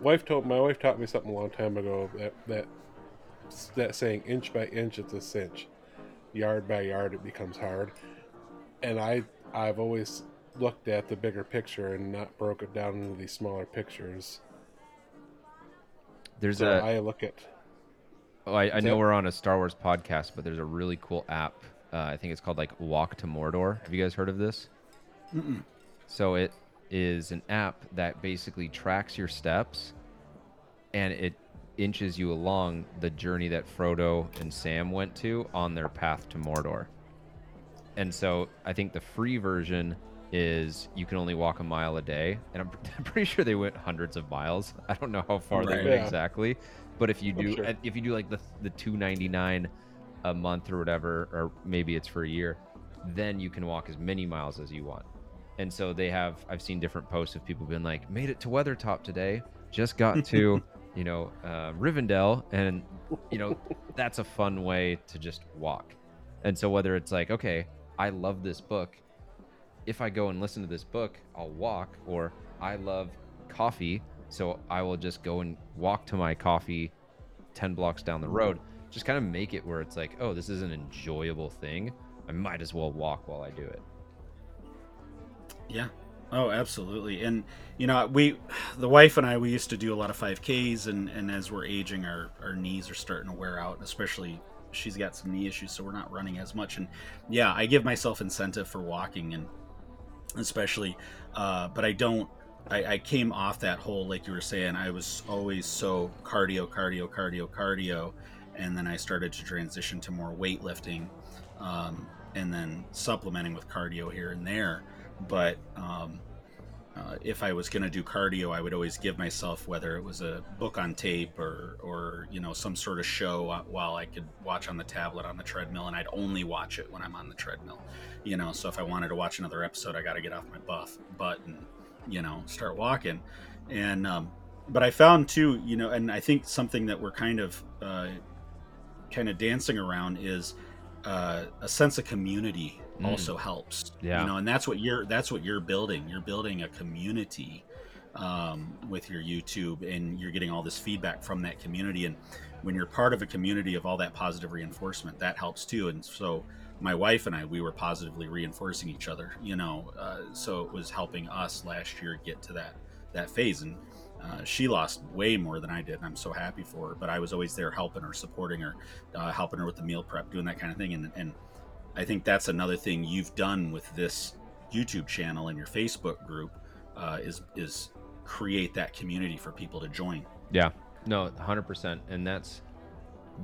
Wife told my wife taught me something a long time ago that that that saying inch by inch it's a cinch, yard by yard it becomes hard, and I I've always looked at the bigger picture and not broke it down into these smaller pictures. There's So a. I look at Oh, I, I know that- we're on a Star Wars podcast, but there's a really cool app. Uh, I think it's called like Walk to Mordor. Have you guys heard of this? Mm-mm. So it is an app that basically tracks your steps, and it inches you along the journey that Frodo and Sam went to on their path to Mordor. And so I think the free version is you can only walk a mile a day, and I'm, I'm pretty sure they went hundreds of miles. I don't know how far they went Yeah. exactly, but if you do, sure. if you do like the the 299 a month or whatever, or maybe it's for a year, then you can walk as many miles as you want. And so they have, I've seen different posts of people being like, made it to Weathertop today, just got to, you know, uh, Rivendell. And, you know, that's a fun way to just walk. And so whether it's like, okay, I love this book. If I go and listen to this book, I'll walk, or I love coffee. So I will just go and walk to my coffee 10 blocks down the road. Just kind of make it where it's like, oh, this is an enjoyable thing. I might as well walk while I do it. Yeah. Oh, absolutely. And you know, we, the wife and I, we used to do a lot of 5Ks, and and as we're aging, our our knees are starting to wear out. Especially, she's got some knee issues, so we're not running as much. And yeah, I give myself incentive for walking, and especially, uh, but I don't. I, I came off that whole, like you were saying, I was always so cardio, cardio, cardio, cardio, and then I started to transition to more weightlifting, um, and then supplementing with cardio here and there but um, uh, if I was going to do cardio, I would always give myself whether it was a book on tape or or you know some sort of show while I could watch on the tablet on the treadmill, and I'd only watch it when I'm on the treadmill. You know, so if I wanted to watch another episode, I got to get off my buff butt and you know start walking. And um, but I found too, you know, and I think something that we're kind of uh, kind of dancing around is uh, a sense of community Mm. also helps. Yeah. You know, and that's what you're that's what you're building. You're building a community um, with your YouTube, and you're getting all this feedback from that community. And when you're part of a community of all that positive reinforcement, that helps too. And so, my wife and I, we were positively reinforcing each other. You know, uh, so it was helping us last year get to that that phase. And uh, she lost way more than I did, and I'm so happy for her. But I was always there helping her, supporting her, uh, helping her with the meal prep, doing that kind of thing. And, and I think that's another thing you've done with this YouTube channel and your Facebook group uh, is is create that community for people to join. Yeah, no, hundred percent, and that's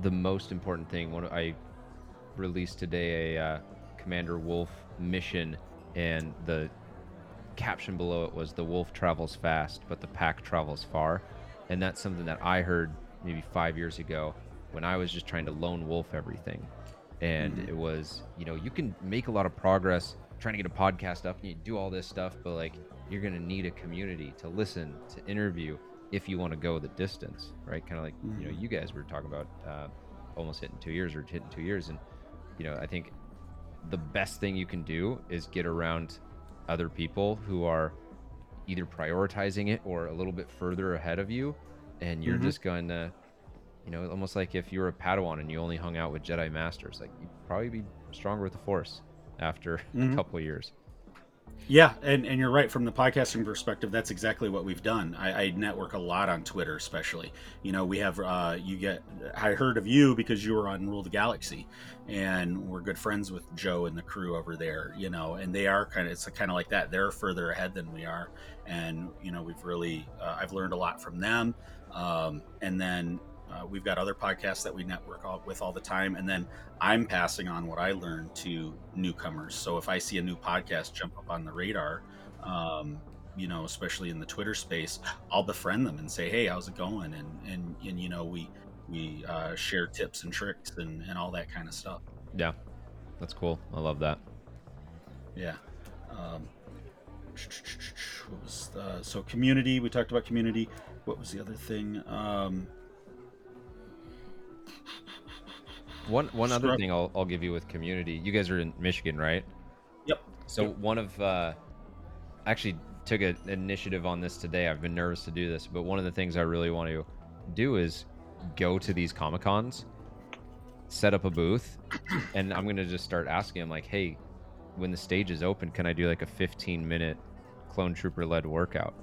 the most important thing. When I released today a uh, Commander Wolf mission, and the caption below it was "The wolf travels fast, but the pack travels far," and that's something that I heard maybe five years ago when I was just trying to lone wolf everything, and Mhm. it was you know you can make a lot of progress trying to get a podcast up and you do all this stuff, but like you're gonna need a community to listen to interview if you want to go the distance, right? Kind of like you know Mhm. you guys were talking about uh, almost hitting two years or hitting two years, and you know I think the best thing you can do is get around other people who are either prioritizing it or a little bit further ahead of you, and you're Mhm. just going to, you know, almost like if you were a Padawan and you only hung out with Jedi Masters, like you'd probably be stronger with the Force after Mhm. a couple of years. Yeah, and, and you're right. From the podcasting perspective, that's exactly what we've done. I, I network a lot on Twitter, especially. You know, we have, uh, you get, I heard of you because you were on Rule the Galaxy, and we're good friends with Joe and the crew over there, you know, and they are kind of, it's kind of like that. They're further ahead than we are. And, you know, we've really, uh, I've learned a lot from them. Um, and then uh, we've got other podcasts that we network all, with all the time. And then I'm passing on what I learned to newcomers. So if I see a new podcast jump up on the radar, um, you know, especially in the Twitter space, I'll befriend them and say, "Hey, how's it going?" And and and you know, we we uh, share tips and tricks and and all that kind of stuff. Yeah, that's cool. I love that. Yeah. Um, what was uh, so community? We talked about community. What was the other thing? Um, One one other Scrub- thing I'll, I'll give you with community. You guys are in Michigan, right? Yep. So one of uh, actually took an initiative on this today. I've been nervous to do this, but one of the things I really want to do is go to these comic cons, set up a booth, and I'm gonna just start asking them like, hey, when the stage is open, can I do like a 15 minute clone trooper led workout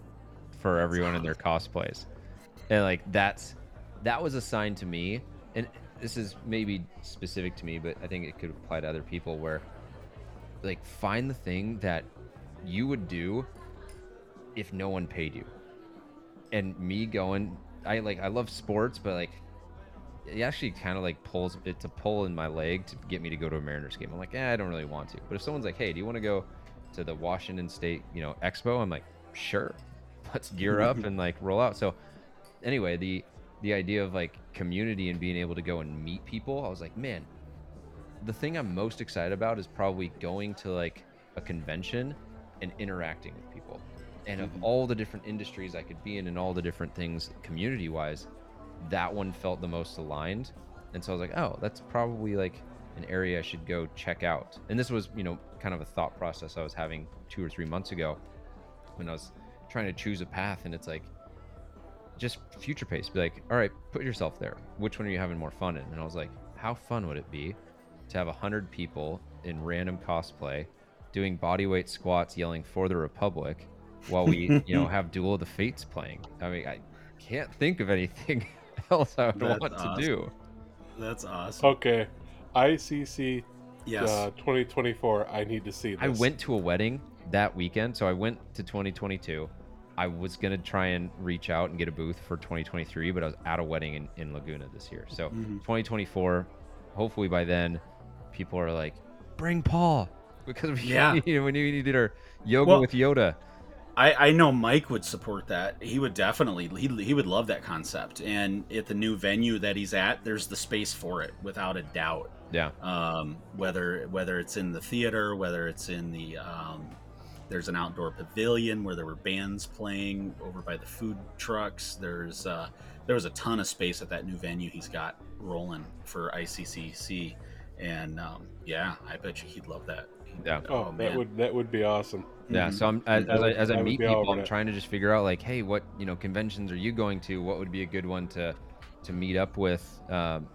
for everyone in their cosplays? And like that's that was a sign to me, and this is maybe specific to me, but I think it could apply to other people where like find the thing that you would do if no one paid you. And me going, I like I love sports, but like it actually kind of like pulls it's a pull in my leg to get me to go to a Mariners game. I'm like, eh, I don't really want to. But if someone's like, hey, do you want to go to the Washington State, you know, Expo? I'm like, sure. Let's gear up and like roll out. So anyway, the the idea of like community and being able to go and meet people, I was like, man, the thing I'm most excited about is probably going to like a convention and interacting with people. And of mm-hmm. all the different industries I could be in and all the different things community wise, that one felt the most aligned. And so I was like, oh, that's probably like an area I should go check out. And this was, you know, kind of a thought process I was having two or three months ago when I was trying to choose a path. And it's like, just future pace. Be like, all right, put yourself there. Which one are you having more fun in? And I was like, how fun would it be to have a hundred people in random cosplay doing bodyweight squats, yelling for the Republic, while we, you know, have Duel of the Fates playing? I mean, I can't think of anything else I would That's want awesome. to do. that's awesome. Okay, ICC yes. uh, 2024. I need to see this. I went to a wedding that weekend, so I went to 2022. I was gonna try and reach out and get a booth for 2023, but I was at a wedding in, in Laguna this year. So Mhm. 2024, hopefully by then, people are like, bring Paul because we Yeah. you know, when we did our yoga Well- with Yoda. I, I know Mike would support that. He would definitely he, he would love that concept. And at the new venue that he's at, there's the space for it without a doubt. Yeah, Um, whether whether it's in the theater, whether it's in the um, there's an outdoor pavilion where there were bands playing over by the food trucks. There's uh, there was a ton of space at that new venue he's got rolling for ICCC, and um, yeah, I bet you he'd love that. Yeah. Oh, that man. would that would be awesome. yeah. Mhm. So I'm as, as I, as I I meet people, I'm it. trying to just figure out like, hey, what you know conventions are you going to? What would be a good one to to meet up with? Um,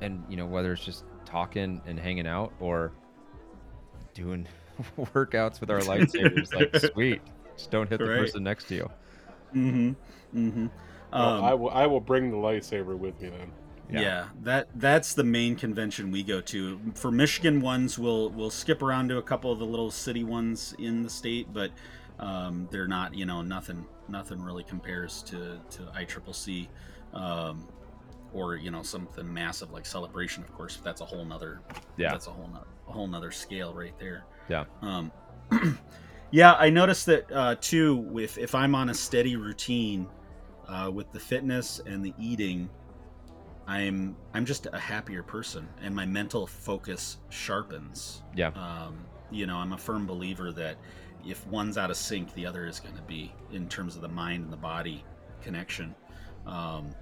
and you know whether it's just talking and hanging out or doing workouts with our lightsabers. like sweet, just don't hit the person next to you. Mm-hmm. Mm-hmm. Well, I will I will bring the lightsaber with me then. Yeah. Yeah. that that's the main convention we go to. For Michigan ones, we'll we'll skip around to a couple of the little city ones in the state, but um, they're not, you know, nothing nothing really compares to to ICCC, um, or you know something massive like Celebration. Of course, that's a whole nother Yeah. that's a whole nother, a whole nother scale right there. Yeah. Um, yeah, I noticed that uh, too. If if I'm on a steady routine uh, with the fitness and the eating, I'm I'm just a happier person, and my mental focus sharpens. Yeah. Um, you know, I'm a firm believer that if one's out of sync, the other is going to be in terms of the mind and the body connection. Um,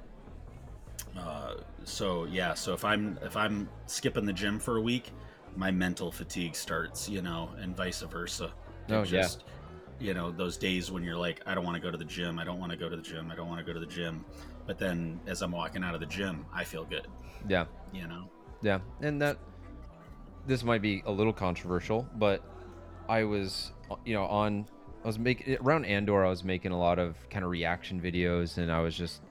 uh, so yeah, so if I'm if I'm skipping the gym for a week, my mental fatigue starts, you know, and vice versa. Oh, it Oh, yeah. just, you know those days when you're like i don't want to go to the gym i don't want to go to the gym i don't want to go to the gym but then as i'm walking out of the gym i feel good Yeah. you know Yeah, and that this might be a little controversial, but I was, you know, on I was making around Andor. I was making a lot of kind of reaction videos, and I was just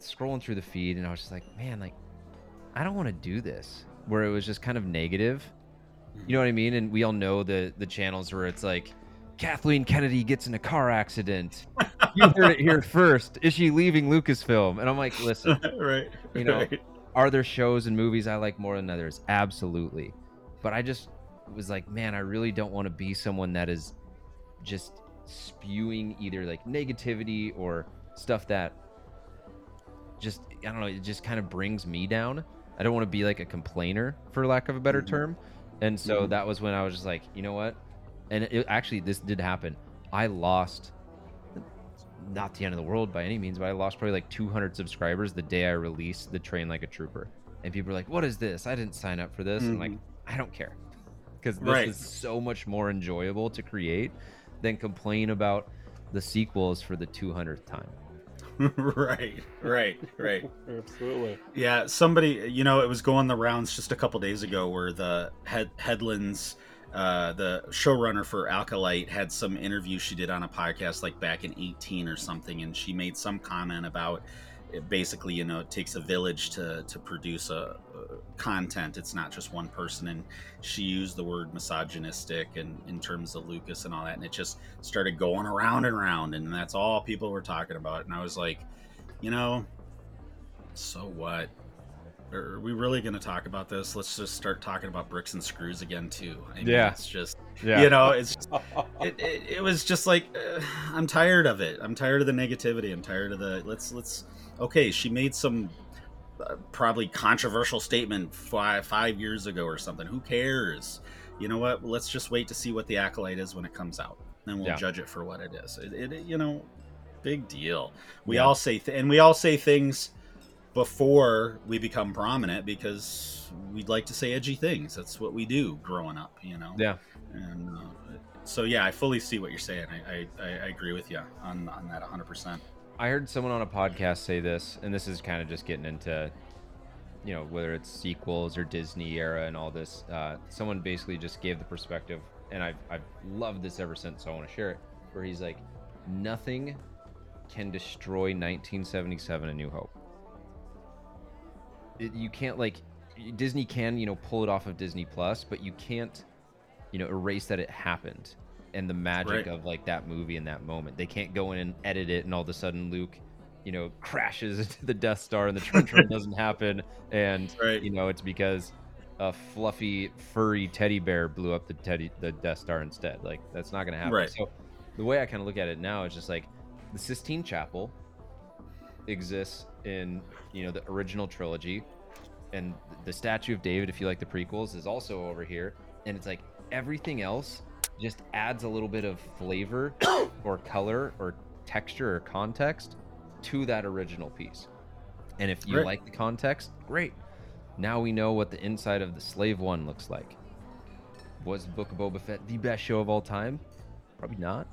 scrolling through the feed, and I was just like, man, like I don't want to do this. Where it was just kind of negative, you know what I mean? And we all know the the channels where it's like. Kathleen Kennedy gets in a car accident. You heard it here first. Is she leaving Lucasfilm? And I'm like, listen, right You know, right. are there shows and movies I like more than others? Absolutely. But I just was like, man, I really don't want to be someone that is just spewing either like negativity or stuff that just I don't know, it just kind of brings me down. I don't want to be like a complainer for lack of a better Mhm. term. And so Mhm. that was when I was just like, you know what? And it, actually this did happen. I lost not the end of the world by any means, but I lost probably like 200 subscribers the day I released the Train Like a Trooper. And people are like, "What is this? I didn't sign up for this." And I'm like, I don't care, because this Right. is so much more enjoyable to create than complain about the sequels for the 200th time. right right right Absolutely. Yeah, somebody, you know, it was going the rounds just a couple days ago where the head, Headlands, uh, the showrunner for Acolyte, had some interview she did on a podcast like back in 18 or something, and she made some comment about it basically, you know, it takes a village to to produce a, a content. It's not just one person, and she used the word misogynistic and in terms of Lucas and all that, and it just started going around and around, and that's all people were talking about, and I was like, you know, so what? Are we really going to talk about this? Let's just start talking about bricks and screws again, too. I mean, Yeah. it's just Yeah. you know, it's it, it, it was just like uh, I'm tired of it. I'm tired of the negativity. I'm tired of the let's let's okay. She made some uh, probably controversial statement five five years ago or something. Who cares? You know what? Let's just wait to see what the acolyte is when it comes out, then we'll Yeah. judge it for what it is. It, it you know, big deal. We Yeah. all say th- and we all say things before we become prominent because we'd like to say edgy things. That's what we do growing up, you know. Yeah. And uh, so, yeah, I fully see what you're saying. I, I, I I agree with you on, on that 100%. I heard someone on a podcast say this, and this is kind of just getting into, you know, whether it's sequels or Disney era and all this. Uh, someone basically just gave the perspective, and I've, I've loved this ever since, so I want to share it. Where he's like, nothing can destroy 1977 A New Hope. It, you can't, like, Disney can, you know, pull it off of Disney Plus, but you can't, you know, erase that it happened and the magic Right. of like that movie in that moment. They can't go in and edit it, and all of a sudden Luke, you know, crashes into the Death Star, and the trench run doesn't happen, and Right. you know it's because a fluffy, furry teddy bear blew up the teddy the Death Star instead. Like that's not gonna happen. Right. So the way I kind of look at it now is just like the Sistine Chapel exists in you know the original trilogy and the statue of david if you like the prequels is also over here and it's like everything else just adds a little bit of flavor or color or texture or context to that original piece and if you Right. like the context great now we know what the inside of the slave one looks like was book of boba fett the best show of all time probably not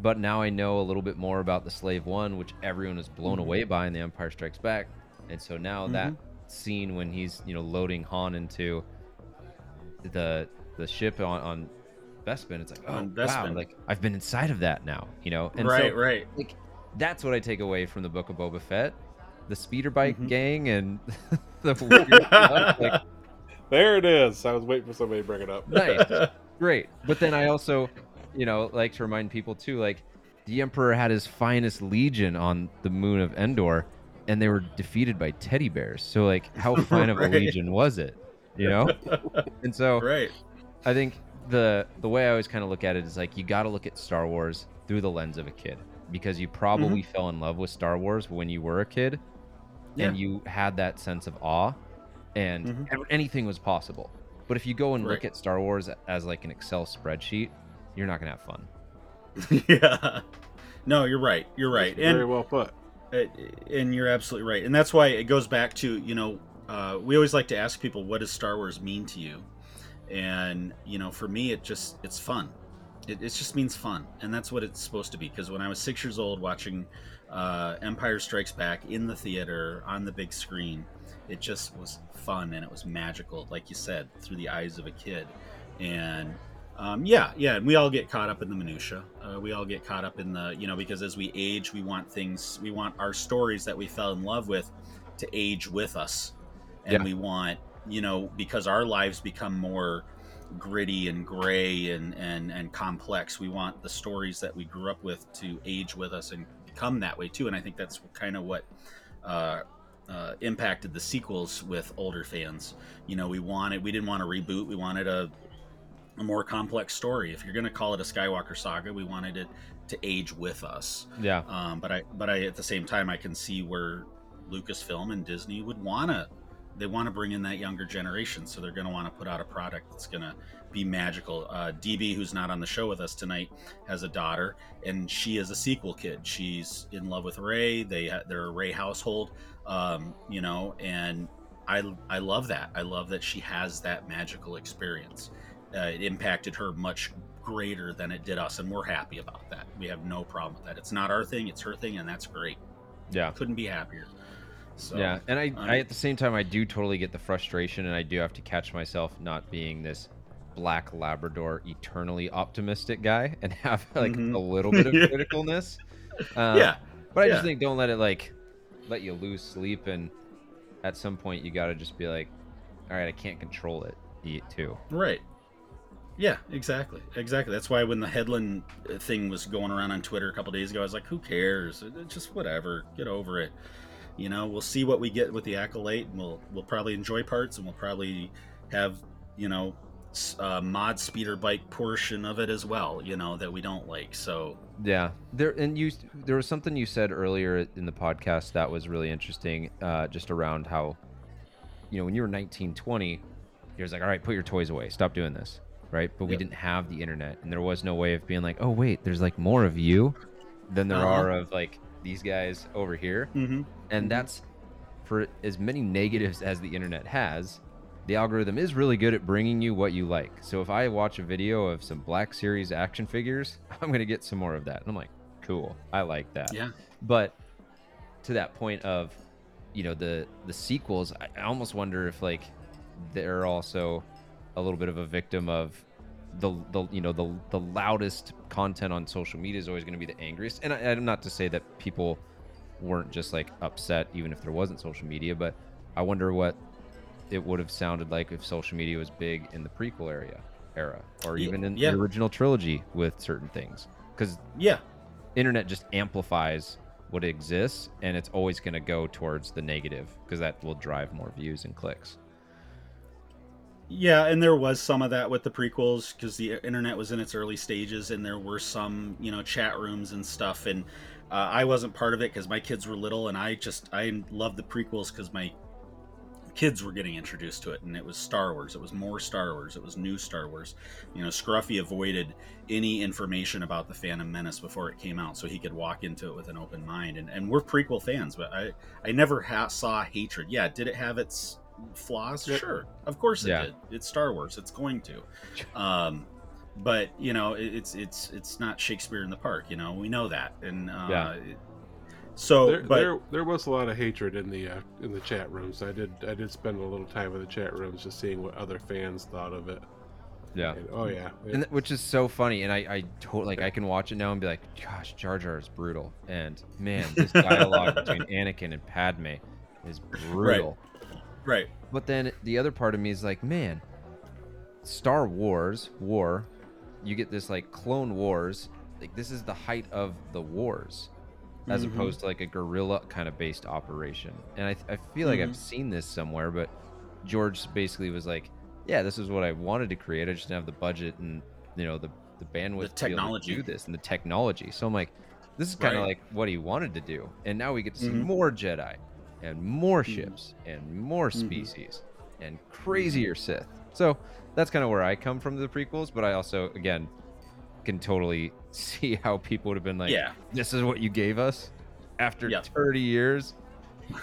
but now I know a little bit more about the Slave One, which everyone was blown Mhm. away by in The Empire Strikes Back, and so now that Mhm. scene when he's you know loading Han into the the ship on on Bespin, it's like oh wow, like I've been inside of that now, you know, and right, so right. like that's what I take away from the Book of Boba Fett, the speeder bike Mhm. gang and the weird stuff, like There it is. I was waiting for somebody to bring it up. nice. great. But then I also, you know, like to remind people too, like the Emperor had his finest legion on the moon of Endor, and they were defeated by teddy bears. So like, how fine of a legion was it? You know? And so right. I think the the way I always kind of look at it is like you got to look at Star Wars through the lens of a kid because you probably fell in love with Star Wars when you were a kid, Yeah. and you had that sense of awe, and Mhm. anything was possible. But if you go and look at Star Wars as like an Excel spreadsheet, you're not gonna have fun. yeah. No, you're right. You're right. Very And well put. And you're absolutely right and that's why it goes back to you know uh, we always like to ask people what does star wars mean to you and you know for me it just it's fun It, it just means fun, and that's what it's supposed to be. Because when I was six years old, watching uh, Empire Strikes Back in the theater on the big screen, it just was fun and it was magical, like you said, through the eyes of a kid. And um, yeah, yeah, and we all get caught up in the minutia. Uh, we all get caught up in the, you know, because as we age, we want things, we want our stories that we fell in love with to age with us, and Yeah. we want, you know, because our lives become more gritty and gray and and and complex. We want the stories that we grew up with to age with us and become that way too. And I think that's kind of what. Uh, uh, impacted the sequels with older fans. You know, we wanted, we didn't want a reboot. We wanted a, a more complex story. If you're going to call it a Skywalker saga, we wanted it to age with us. Yeah. Um, but I, but I, at the same time, I can see where Lucasfilm and Disney would want to, they want to bring in that younger generation. So they're going to want to put out a product that's going to be magical. Uh, DB, who's not on the show with us tonight, has a daughter, and she is a sequel kid. She's in love with Rey. They they're a Rey household, um, you know, and I I love that. I love that she has that magical experience. Uh, it impacted her much greater than it did us, and we're happy about that. We have no problem with that. It's not our thing; it's her thing, and that's great. Yeah. Couldn't be happier. So, yeah, and I, I at the same time I do totally get the frustration, and I do have to catch myself not being this black Labrador eternally optimistic guy, and have like Mhm. a little bit of criticalness. Uh, yeah, but I yeah. just think don't let it like let you lose sleep, and at some point you got to just be like, all right, I can't control it y- too. Right. Yeah, exactly. Exactly. That's why when the Headland uh, thing was going around on Twitter a couple days ago, I was like, who cares? Just whatever. Get over it. You know, we'll see what we get with the Acolyte, and we'll we'll probably enjoy parts, and we'll probably have you know uh, mod speeder bike portion of it as well. You know that we don't like. So Yeah, there and you there was something you said earlier in the podcast that was really interesting, uh, just around how, you know, when you were 19, 20, you're like, all right, put your toys away, stop doing this, right? But we didn't have the internet, and there was no way of being like, oh wait, there's like more of you than there Uh-huh. are of like these guys over here, mm-hmm. And mm-hmm. that's for as many negatives as the internet has. The algorithm is really good at bringing you what you like. So if I watch a video of some Black Series action figures, I'm gonna get some more of that. And I'm like, cool, I like that. yeah, But to that point of, you know, the the sequels, I, I almost wonder if like they're also a little bit of a victim of the the you know the the loudest content on social media is always going to be the angriest. And I, I'm not to say that people weren't just like upset even if there wasn't social media, but I wonder what it would have sounded like if social media was big in the prequel area era or even in yeah. the original trilogy with certain things because yeah, internet just amplifies what exists and it's always going to go towards the negative because that will drive more views and clicks Yeah, and there was some of that with the prequels because the internet was in its early stages, and there were some, you know, chat rooms and stuff. And uh, I wasn't part of it because my kids were little, and I just I loved the prequels because my kids were getting introduced to it, and it was Star Wars. It was more Star Wars. It was new Star Wars. You know, Scruffy avoided any information about the Phantom Menace before it came out, so he could walk into it with an open mind. And and we're prequel fans, but I I never ha- saw hatred. Yeah, did it have its flaws? Sure, of course it Yeah. did. It's Star Wars. It's going to. Um, but you know, it, it's it's it's not Shakespeare in the Park. You know, we know that. And uh, Yeah. so, there, but there, there was a lot of hatred in the uh, in the chat rooms. I did I did spend a little time in the chat rooms just seeing what other fans thought of it. yeah And, oh yeah, and th- which is so funny and i i totally like i can watch it now and be like gosh jar jar is brutal and man this dialogue between anakin and padme is brutal right. right. But then the other part of me is like, man, Star Wars war, you get this like Clone Wars, like this is the height of the wars, as Mhm. opposed to like a guerrilla kind of based operation. And I, I feel like Mhm. I've seen this somewhere, but George basically was like, yeah, this is what I wanted to create. I just didn't have the budget and you know the the bandwidth to be able to do this and the technology. So I'm like, this is kind of Right. like what he wanted to do, and now we get to see Mhm. more Jedi and more Mhm. ships and more Mhm. species and crazier Sith. So that's kind of where I come from the prequels, but I also again can totally see how people would have been like, yeah. "This is what you gave us after Yeah. 30 years."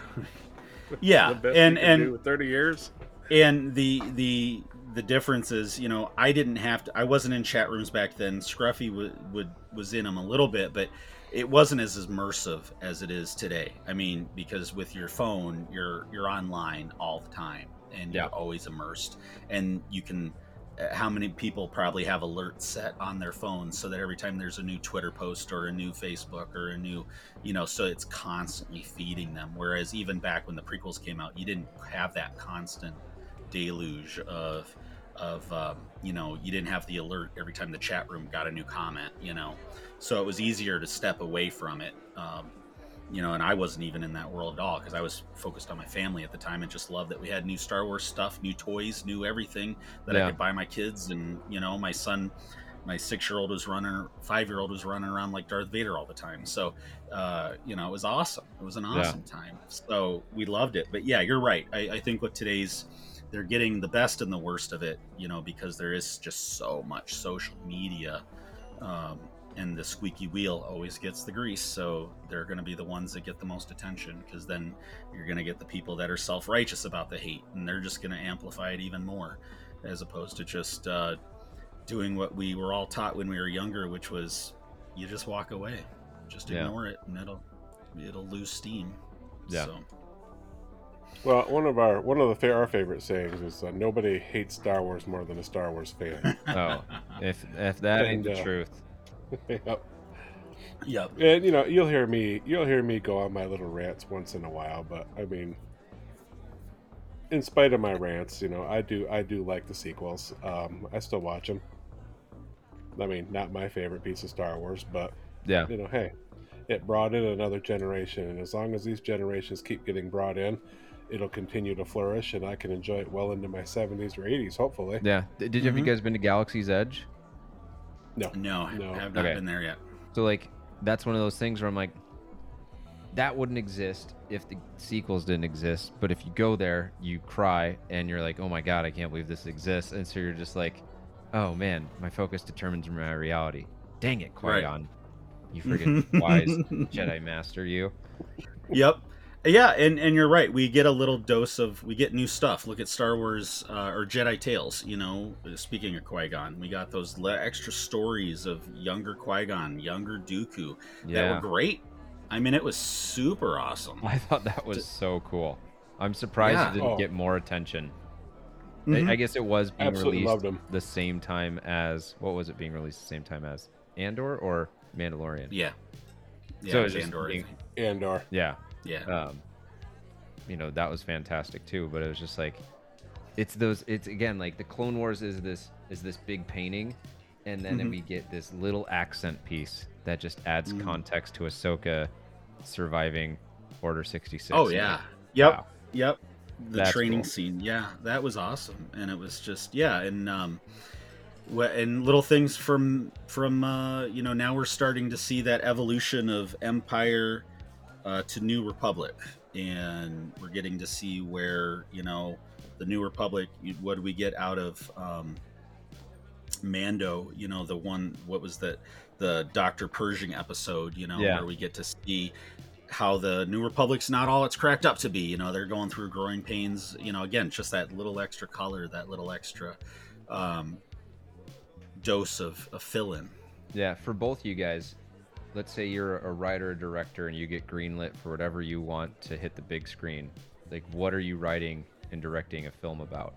Yeah. And you can do and with thirty years. and the the the difference is, you know, I didn't have to. I wasn't in chat rooms back then. Scruffy would, would was in them a little bit, but it wasn't as immersive as it is today. I mean, because with your phone, you're you're online all the time, and Yeah. you're always immersed, and you can. uh, How many people probably have alerts set on their phones so that every time there's a new Twitter post or a new Facebook or a new, you know, so it's constantly feeding them. Whereas even back when the prequels came out, you didn't have that constant deluge of of um, you know you didn't have the alert every time the chat room got a new comment you know so it was easier to step away from it um, you know and i wasn't even in that world at all because i was focused on my family at the time and just loved that we had new star wars stuff new toys new everything that Yeah. i could buy my kids and you know my son my six year old was running five year old was running around like darth vader all the time. So uh, you know it was awesome. It was an Yeah. awesome time. So we loved it. But yeah you're right. I, I think with today's they're getting the best and the worst of it, you know, because there is just so much social media, um, and the squeaky wheel always gets the grease. So they're going to be the ones that get the most attention, because then you're going to get the people that are self-righteous about the hate, and they're just going to amplify it even more, as opposed to just uh, doing what we were all taught when we were younger, which was you just walk away, just Yeah. ignore it, and it'll it'll lose steam. Yeah. So. Well, one of our one of the our favorite sayings is uh, nobody hates Star Wars more than a Star Wars fan. Oh, if if that ain't the uh, truth, yep. Yep. And you know, you'll hear me you'll hear me go on my little rants once in a while, but I mean in spite of my rants, you know, I do I do like the sequels. Um I still watch them. I mean, not my favorite piece of Star Wars, but yeah, you know, hey, it brought in another generation, and as long as these generations keep getting brought in, it'll continue to flourish, and I can enjoy it well into my 70s or 80s, hopefully. yeah. Did, did have you Mhm. guys been to Galaxy's Edge? No, No, No. I have not Okay. been there yet. So like that's one of those things where I'm like, that wouldn't exist if the sequels didn't exist. But if you go there, you cry and you're like, oh my god, I can't believe this exists. And so you're just like, oh man, my focus determines my reality. Dang it, Qui Right. Gon, you friggin' wise Jedi Master, you. Yep. Yeah, and, and you're right. We get a little dose of we get new stuff. Look at Star Wars uh, or Jedi Tales. You know, speaking of Qui Gon, we got those le- extra stories of younger Qui Gon, younger Dooku yeah. that were great. I mean, it was super awesome. I thought that was so cool. I'm surprised Yeah. it didn't Oh. get more attention. I- Mhm. I guess it was being Absolutely released the same time as what was it being released the same time as Andor or Mandalorian? Yeah. Yeah, So it was Andor, being- Andor. Yeah. Yeah. Um, you know that was fantastic too, but it was just like, it's those. It's again like the Clone Wars is this is this big painting, and then Mhm. we get this little accent piece that just adds Mhm. context to Ahsoka surviving Order sixty six. Oh yeah. Yep. Wow. Yep. The That's training cool. scene. Yeah, that was awesome. And it was just yeah, and um and little things from from uh you know, now we're starting to see that evolution of Empire uh to New Republic and we're getting to see where, you know, the New Republic what do we get out of um Mando, you know, the one what was that the Dr. Pershing episode, you know, Yeah. where we get to see how the New Republic's not all it's cracked up to be. You know, they're going through growing pains. You know, again, just that little extra color, that little extra um, dose of, of fill in. Yeah, for both you guys, let's say you're a writer or director and you get greenlit for whatever you want to hit the big screen. Like, what are you writing and directing a film about?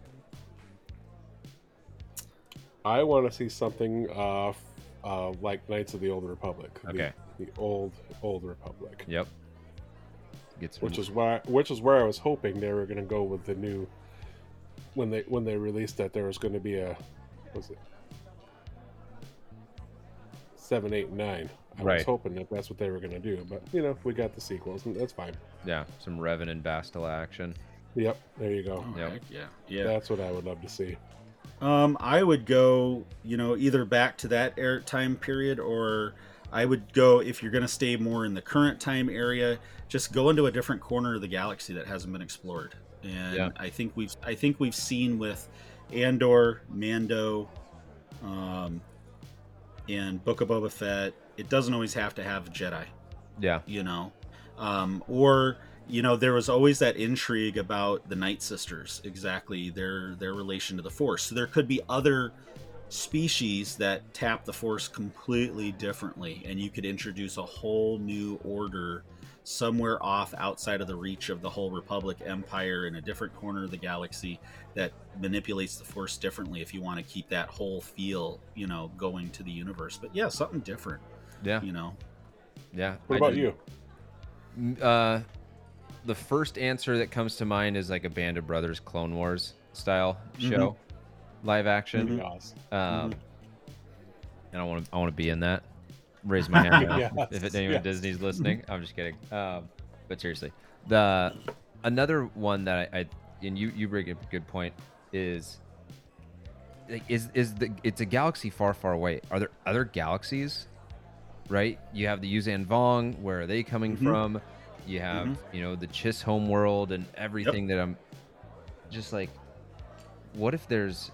I want to see something uh, uh, like Knights of the Old Republic. the- Okay. The, old old Republic. Yep. Which is why, which is where I was hoping they were going to go with the new. When they when they released that, there was going to be a, what was it seven, eight, nine. I Right. was hoping that that's what they were going to do, but you know, we got the sequels, and that's fine. yeah, some Revan and Bastila action. Yep, there you go. Oh, Yep. heck yeah. Yeah. That's what I would love to see. Um, I would go, you know, either back to that air time period or I would go if you're going to stay more in the current time area, just go into a different corner of the galaxy that hasn't been explored. And Yeah. I think we've I think we've seen with Andor, Mando, um, and Book of Boba Fett, it doesn't always have to have Jedi. Yeah, you know? Um, or you know, there was always that intrigue about the Night Sisters, exactly their their relation to the Force. So there could be other species that tap the Force completely differently, and you could introduce a whole new order somewhere off outside of the reach of the whole Republic Empire in a different corner of the galaxy that manipulates the Force differently. If you want to keep that whole feel, you know, going to the universe, but yeah, something different, Yeah, you know. yeah. What I about did- you? Uh, the first answer that comes to mind is like a Band of Brothers Clone Wars style Mhm. show, live action. That'd be awesome. Um, and I want to I want to be in that. Raise my hand Yes, if anyone yes. Disney's listening. I'm just kidding. Um, but seriously, the another one that I, I and you you bring up a good point is like, is is the it's a galaxy far far away. Are there other galaxies? Right, you have the Yuuzhan Vong. Where are they coming Mhm. from? You have you know the Chiss home world and everything that I'm just like. What if there's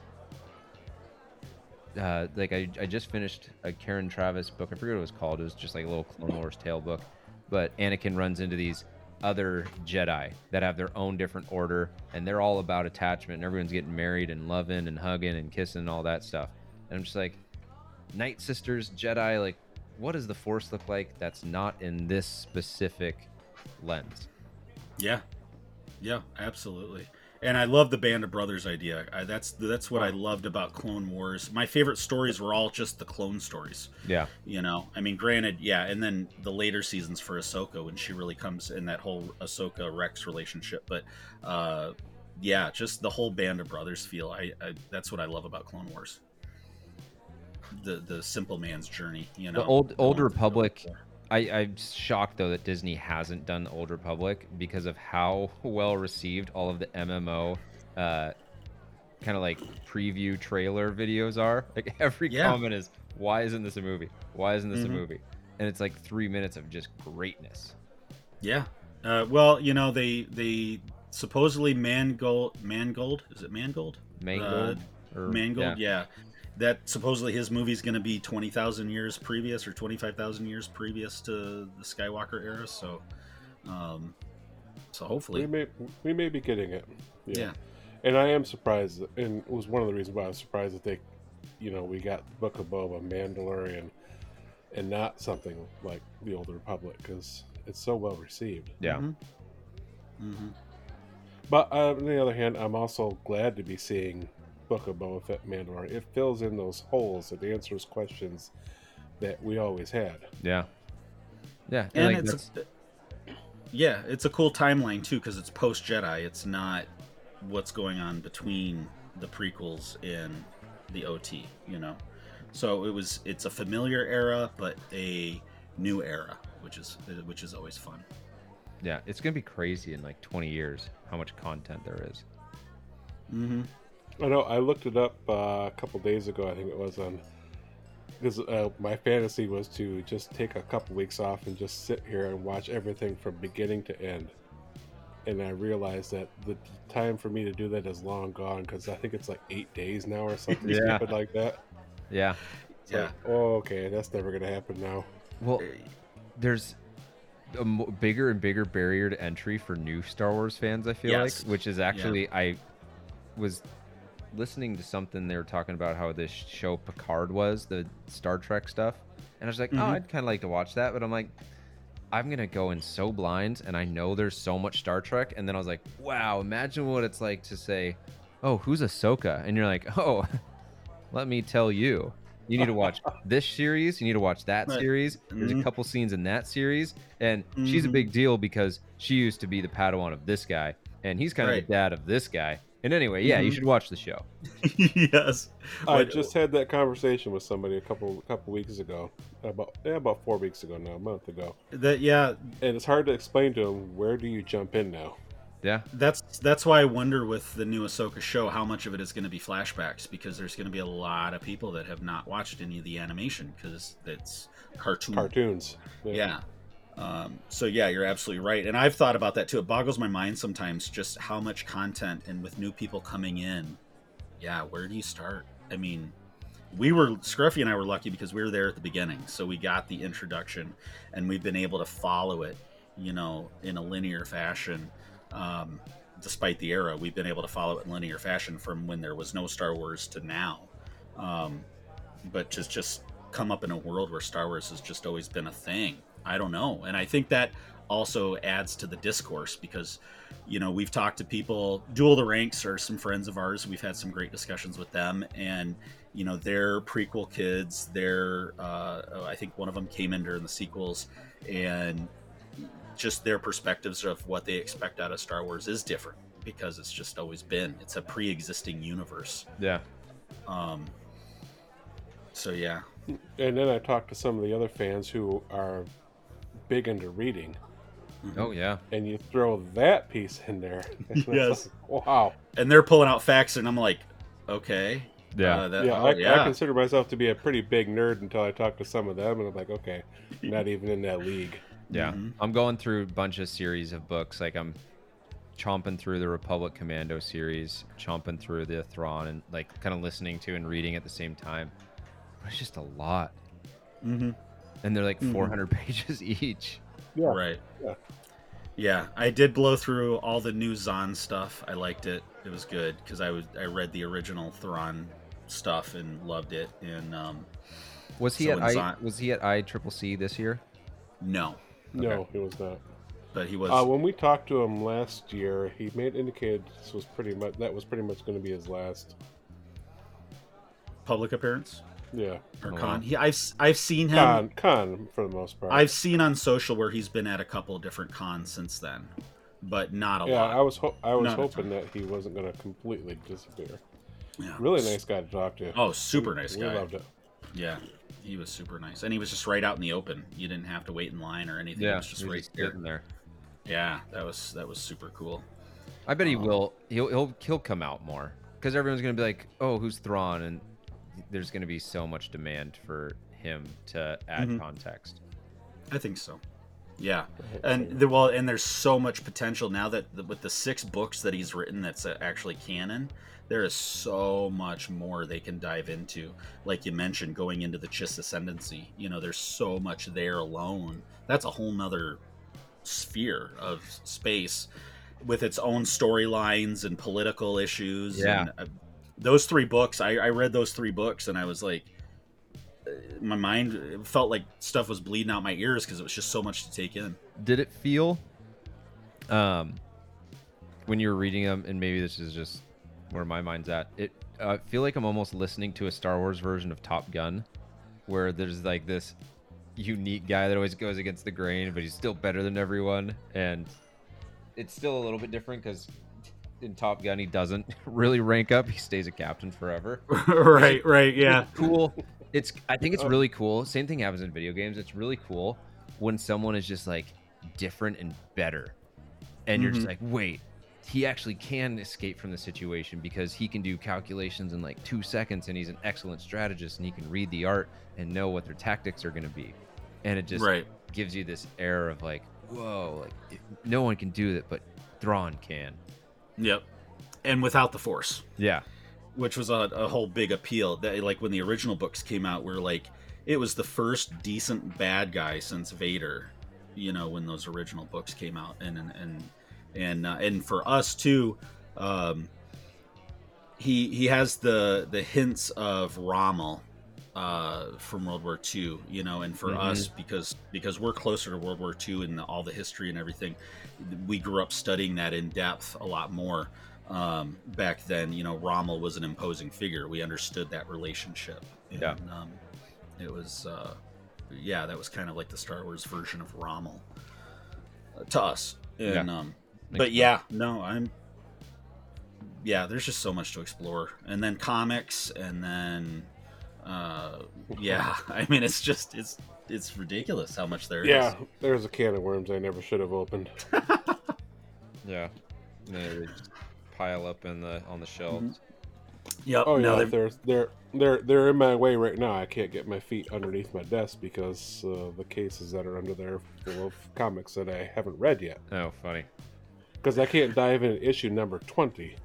uh, like I, I just finished a Karen Traviss book. I forget what it was called. It was just like a little Clone Wars tale book. But Anakin runs into these other Jedi that have their own different order, and they're all about attachment. And everyone's getting married and loving and hugging and kissing and all that stuff. And I'm just like, Night Sisters, Jedi. Like, what does the Force look like? That's not in this specific lens. Yeah, yeah, absolutely. And I love the Band of Brothers idea. I, that's that's what I loved about Clone Wars. My favorite stories were all just the clone stories. Yeah, You know, I mean, granted, yeah, and then the later seasons for Ahsoka when she really comes in that whole Ahsoka Rex relationship. But uh, yeah, just the whole Band of Brothers feel. I, I that's what I love about Clone Wars. The the simple man's journey. You know, the old old Republic. I, I'm shocked though that Disney hasn't done the Old Republic because of how well received all of the MMO uh, kind of like preview trailer videos are. Like every Yeah. comment is, "Why isn't this a movie? Why isn't this Mhm. a movie?" And it's like three minutes of just greatness. Yeah. Uh, well, you know, they they supposedly Mangold Mangold is it Mangold? Mangold or Mangold, yeah. yeah. That supposedly his movie's going to be twenty thousand years previous or twenty five thousand years previous to the Skywalker era. So, um, so We hopefully, may we may be getting it. yeah. And I am surprised, and it was one of the reasons why I was surprised that they, you know, we got Book of Boba, Mandalorian, and not something like the Old Republic because it's so well received. Yeah. Mhm. Mhm. But uh, on the other hand, I'm also glad to be seeing Book of Boba Fett Mandalorian. It fills in those holes. It answers questions that we always had. yeah, yeah. and like, it's that's- yeah, it's a cool timeline too because it's post Jedi. It's not what's going on between the prequels and the OT. You know, so it was it's a familiar era, but a new era, which is which is always fun. yeah, it's gonna be crazy in like 20 years how much content there is. Mm-hmm. I know. I looked it up uh, a couple days ago. I think it was on because uh, my fantasy was to just take a couple weeks off and just sit here and watch everything from beginning to end. And I realized that the time for me to do that is long gone because I think it's like eight days now or something Yeah. stupid like that. Yeah. It's Yeah. like, oh, okay, that's never gonna happen now. Well, there's a bigger and bigger barrier to entry for new Star Wars fans. I feel Yes. like, which is actually I was listening to something they were talking about how this show Picard was the Star Trek stuff, and I was like, oh, Mhm. I'd kind of like to watch that, but I'm like. I'm gonna go in so blind, and I know there's so much Star Trek, and then I was like, "Wow, imagine what it's like to say, oh, who's Ahsoka?" And you're like, "Oh, let me tell you, you need to watch this series, you need to watch that Right. series. There's a Mhm. couple scenes in that series, and she's a Mhm. big deal because she used to be the Padawan of this guy, and he's kind of Right. the dad of this guy. And anyway, yeah, you Mhm. should watch the show. yes. I But- just had that conversation with somebody a couple couple weeks ago, about yeah, about four weeks ago now, a month ago, that yeah and it's hard to explain to them where do you jump in now. Yeah, that's that's why I wonder with the new Ahsoka show how much of it is going to be flashbacks because there's going to be a lot of people that have not watched any of the animation because it's cartoon. Cartoons, Yeah. Um, so yeah, you're absolutely right, and I've thought about that too. It boggles my mind sometimes just how much content, and with new people coming in, yeah, where do you start? I mean, we were Scruffy and I were lucky because we were there at the beginning, so we got the introduction, and we've been able to follow it you know, in a linear fashion. Um, despite the era, we've been able to follow it in linear fashion from when there was no Star Wars to now. Um, but just just come up in a world where Star Wars has just always been a thing. I don't know, and I think that also adds to the discourse because you know we've talked to people duel the ranks are some friends of ours. We've had some great discussions with them. And you know they're prequel kids. They're uh, i think one of them came in during the sequels. And just their perspectives of what they expect out of star wars is different because it's just always been it's a pre-existing universe. Yeah. um so yeah. And then I talked to some of the other fans who are big into reading, Oh yeah. and you throw that piece in there. Yes. like, wow. and they're pulling out facts and i'm like okay Yeah. uh, that, Yeah, oh, I, yeah. I consider myself to be a pretty big nerd until I talk to some of them, and I'm like, okay, not even in that league. Yeah. Mhm. I'm going through a bunch of series of books. Like I'm chomping through the Republic Commando series, chomping through the Thrawn, and like kind of listening to and reading at the same time. It's just a lot, Mhm. And they're like Mhm. 400 pages each. Yeah. Right. Yeah. Yeah, I did blow through all the new Zahn stuff. I liked it. It was good because I was I read the original Thrawn stuff and loved it. And um, Was he So at I? Zahn- Was he at I Triple C this year? no, No, he was not. but he was. Uh, when we talked to him last year, he made indicated this was pretty much that was pretty much going to be his last. public appearance Yeah, or Oh, con. He, I've I've seen him. con con for the most part. I've seen on social where he's been at a couple different cons since then, but not a yeah, lot. Yeah, I was ho- I was Not hoping that he wasn't going to completely disappear. Yeah. Really nice guy to talk to. Oh, super nice we guy. loved it. Yeah, he was super nice, and he was just right out in the open. You didn't have to wait in line or anything. it Yeah, was just right just there. there. Yeah, that was that was super cool. I bet he Um, will. He'll he'll he'll come out more because everyone's gonna be like, "Oh, who's Thrawn?" and there's gonna be so much demand for him to add Mhm. context. I think so. Yeah, and the, well, and there's so much potential now that the, with the six books that he's written that's uh, actually canon. There is so much more they can dive into. Like you mentioned, going into the Chiss ascendancy. You know, there's so much there alone. That's a whole nother sphere of space with its own storylines and political issues. Yeah. And, uh, those three books, I, I read those three books, and I was like, my mind felt like stuff was bleeding out my ears because it was just so much to take in. Did it feel, um, when you were reading them, and maybe this is just where my mind's at? It uh, feel like I'm almost listening to a Star Wars version of Top Gun, where there's like this unique guy that always goes against the grain, but he's still better than everyone, and it's still a little bit different because in Top Gun he doesn't really rank up; he stays a captain forever. right, right, yeah. cool. It's I think it's really cool. Same thing happens in video games. It's really cool when someone is just like different and better. And you're just Mhm. like, "Wait, he actually can escape from the situation because he can do calculations in like 2 seconds and he's an excellent strategist and he can read the art and know what their tactics are going to be." And it just Right. gives you this air of like, "Whoa, like if- no one can do that, but Thrawn can." Yep. And without the force, Yeah. which was a, a whole big appeal. That like when the original books came out, we're like, it was the first decent bad guy since Vader. You know, when those original books came out, and and and and, uh, and for us too, um, he he has the the hints of Rommel uh, from World War II, you know, and for Mhm. us because because we're closer to World War II and all the history and everything, we grew up studying that in depth a lot more. Um, back then, you know, Rommel was an imposing figure. We understood that relationship. And, Yeah. Um, it was, uh, yeah, that was kind of like the Star Wars version of Rommel uh, to us. And, um, but yeah, no, I'm, yeah, there's just so much to explore. And then comics, and then, uh, yeah, I mean, it's just, it's, it's ridiculous how much there is. Yeah, there's a can of worms I never should have opened. Yeah. They pile up in the on the shelves. Yep. Oh no, yeah, they've- they're they're they're they're in my way right now. I can't get my feet underneath my desk because uh, the cases that are under there full of comics that I haven't read yet. Oh, funny. Because I can't dive into issue number twenty.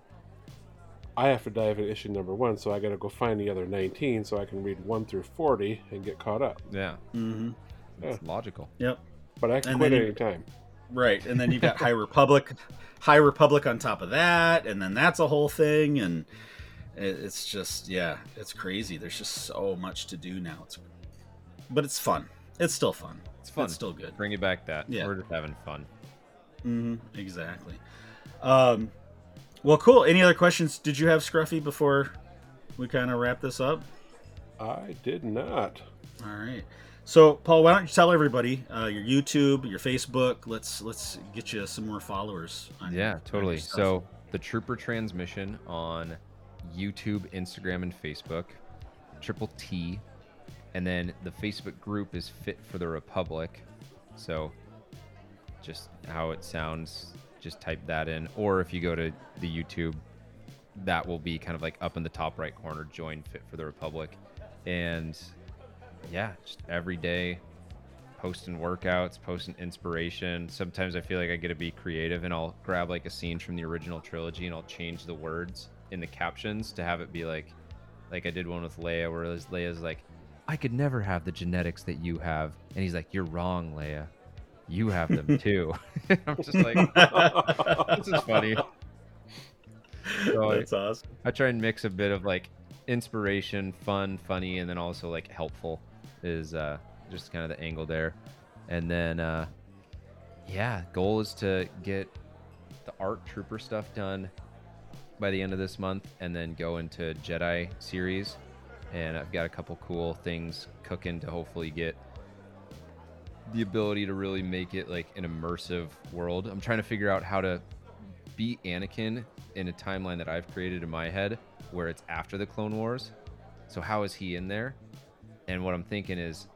I have to dive into issue number one, so I got to go find the other nineteen so I can read one through forty and get caught up. Yeah, Mm-hmm. it's logical. Yep. But I can And quit any time. Right, and then you've got High Republic, High Republic on top of that, and then that's a whole thing, and it's just yeah, it's crazy. There's just so much to do now. It's, but it's fun. It's still fun. It's fun. It's still good. Bring it back. That Yeah. we're just having fun. Mm-hmm. exactly. Um, well, cool. Any other questions? Did you have Scruffy before we kind of wrap this up? I did not. All right. So, Paul, why don't you tell everybody uh, your YouTube, your Facebook? Let's let's get you some more followers. on your- Yeah, on totally. your. So the Trooper Transmission on YouTube, Instagram, and Facebook, Triple T, and then the Facebook group is Fit for the Republic. So just how it sounds, just type that in. Or if you go to the YouTube, that will be kind of like up in the top right corner. Join Fit for the Republic, and yeah, just every day posting workouts, posting inspiration. Sometimes I feel like I get to be creative and I'll grab like a scene from the original trilogy and I'll change the words in the captions to have it be like like I did one with Leia where Leia's like, I could never have the genetics that you have. And he's like, You're wrong, Leia. You have them too. I'm just like, this is funny. So I- That's awesome. I try and mix a bit of like inspiration, fun, funny, and then also like helpful is uh, just kind of the angle there. And then, uh, yeah, goal is to get the ARC Trooper stuff done by the end of this month and then go into Jedi series. And I've got a couple cool things cooking to hopefully get the ability to really make it like an immersive world. I'm trying to figure out how to be Anakin in a timeline that I've created in my head where it's after the Clone Wars. So how is he in there? And what I'm thinking is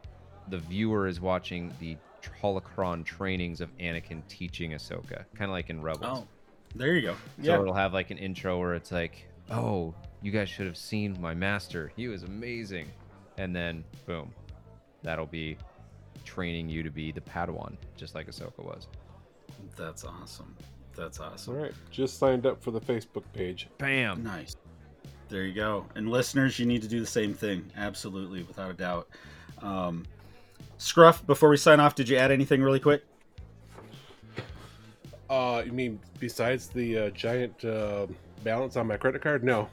the viewer is watching the holocron trainings of Anakin teaching Ahsoka, kind of like in Rebels. Oh, there you go. So Yeah. it'll have like an intro where it's like, "Oh, you guys should have seen my master. He was amazing." And then boom, that'll be training you to be the Padawan, just like Ahsoka was. That's awesome. That's awesome. All right, just signed up for the Facebook page. Bam. Nice. There you go. And listeners, you need to do the same thing. Absolutely, without a doubt. Um, Scruff, before we sign off, did you add anything really quick? Uh, you mean besides the uh, giant uh, balance on my credit card? No,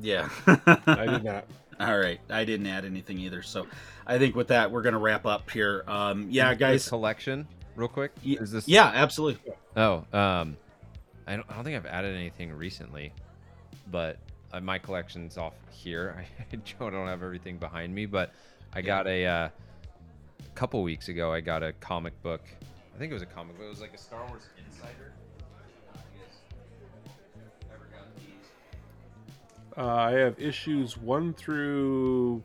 Yeah. I did not. All right. I didn't add anything either. So I think with that, we're going to wrap up here. Um, yeah, The guys. collection, real quick. Is this? Yeah, absolutely. Oh, um, I don't, I don't think I've added anything recently, but uh, my collection's off here. I don't have everything behind me, but I got a uh, couple weeks ago. I got a comic book. I think it was a comic book. It was like a Star Wars Insider. Uh, I have issues one through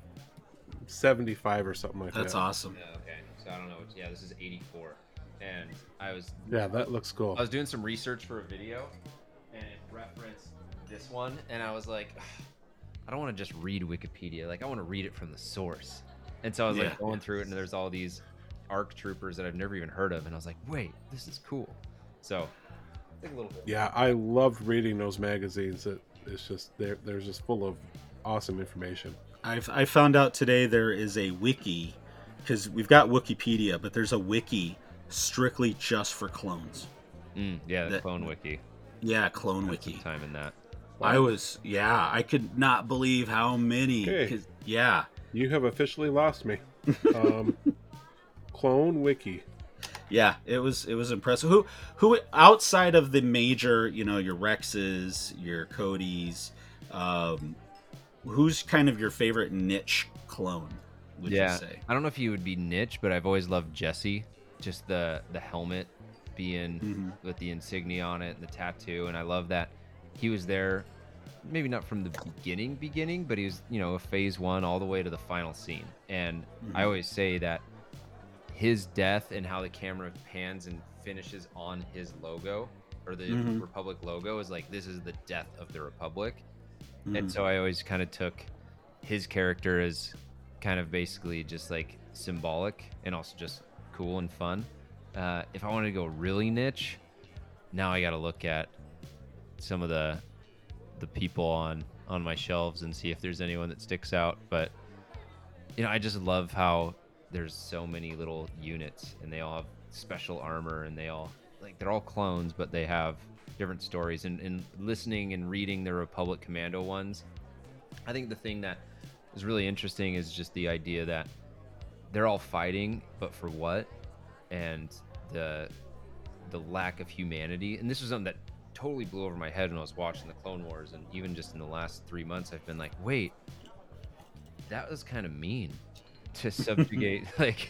seventy-five or something like That's that. That's awesome. Yeah, okay. So I don't know. Which, yeah, this is 84, and I was Yeah, that looks cool. I was doing some research for a video, and it referenced this one, and I was like, I don't want to just read Wikipedia. Like, I want to read it from the source. And so I was Yeah. like going through it, and there's all these ARC troopers that I've never even heard of, and I was like, wait, this is cool. So, a little bit. Yeah, I loved reading those magazines. It, it's just they're they're just full of awesome information. I've, I found out today there is a wiki because we've got Wikipedia, but there's a wiki strictly just for clones. Mm, yeah, the That- Clone Wiki. Yeah, Clone Spent some Wiki. time in that. I was, yeah, I could not believe how many. Okay. 'cause- Yeah, You have officially lost me. Um, Clone Wiki. Yeah, it was it was impressive. Who who outside of the major, you know, your Rexes, your Cody's, um, who's kind of your favorite niche clone? Would yeah, you say? I don't know if he would be niche, but I've always loved Jesse. Just the the helmet being Mhm. with the insignia on it and the tattoo, and I love that he was there. Maybe not from the beginning, beginning, but he was, you know, a phase one all the way to the final scene. And I Mhm. always say that his death and how the camera pans and finishes on his logo or the Mhm. Republic logo is like this is the death of the Republic. Mhm. And so I always kind of took his character as kind of basically just like symbolic and also just cool and fun. Uh, if I wanted to go really niche, now I got to look at some of the the people on on my shelves and see if there's anyone that sticks out. But you know, I just love how there's so many little units and they all have special armor and they all like they're all clones, but they have different stories. And, and listening and reading the Republic Commando ones, I think the thing that is really interesting is just the idea that they're all fighting, but for what? And the the lack of humanity. And this was something that totally blew over my head when I was watching the Clone Wars, and even just in the last three months, I've been like, wait, that was kind of mean to subjugate like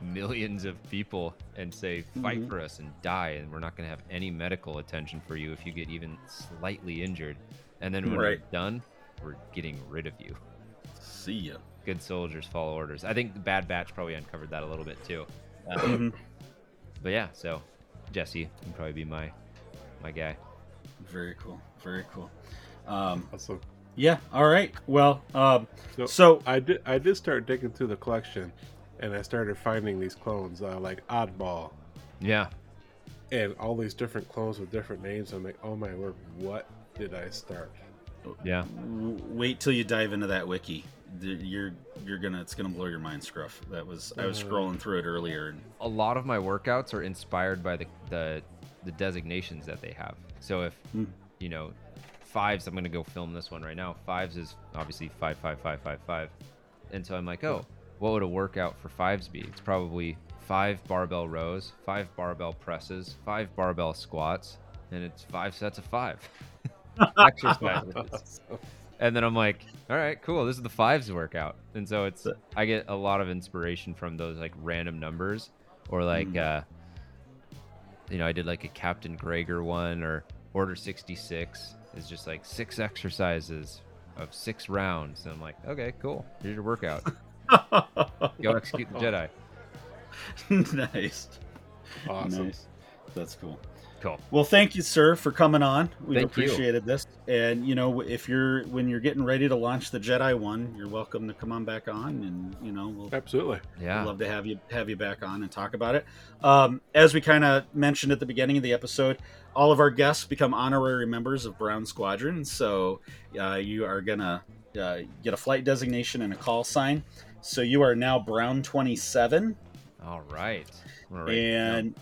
millions of people and say fight Mhm. for us and die and we're not going to have any medical attention for you if you get even slightly injured and then when we're done we're getting rid of you See ya. good soldiers follow orders i think the bad batch probably uncovered that a little bit too Um, Mhm. but yeah so jesse can probably be my my guy Very cool. Very cool. Um, Awesome. Yeah. All right. Well, um, So, so I did I did start digging through the collection, and I started finding these clones uh, like Oddball yeah and all these different clones with different names. I'm like, oh my word, what did I start? yeah wait till you dive into that wiki. You're you're gonna it's gonna blow your mind, Scruff. That was I was Uh. scrolling through it earlier, and a lot of my workouts are inspired by the the, the designations that they have. So if Hmm. you know fives, I'm gonna go film this one right now. Fives is obviously five five five five five, and so I'm like, oh, what would a workout for fives be? It's probably five barbell rows, five barbell presses, five barbell squats, and it's five sets of five. And then I'm like, all right, cool. This is the fives workout. And so it's I get a lot of inspiration from those like random numbers or like uh you know, I did like a Captain Gregor one or Order 66 is just like six exercises of six rounds. And I'm like, okay, cool. Here's your workout. Go execute the Jedi. nice, Awesome. nice. That's cool. Cool. Well, thank you, sir, for coming on. We've Thank you. appreciated this. And you know, if you're when you're getting ready to launch the Jedi one, you're welcome to come on back on, and you know, we'll Absolutely. Yeah. I'd love to have you have you back on and talk about it. Um, as we kind of mentioned at the beginning of the episode, all of our guests become honorary members of Brown Squadron. So uh, you are gonna uh, get a flight designation and a call sign. So you are now Brown Twenty Seven, All right. I'm gonna write it down. and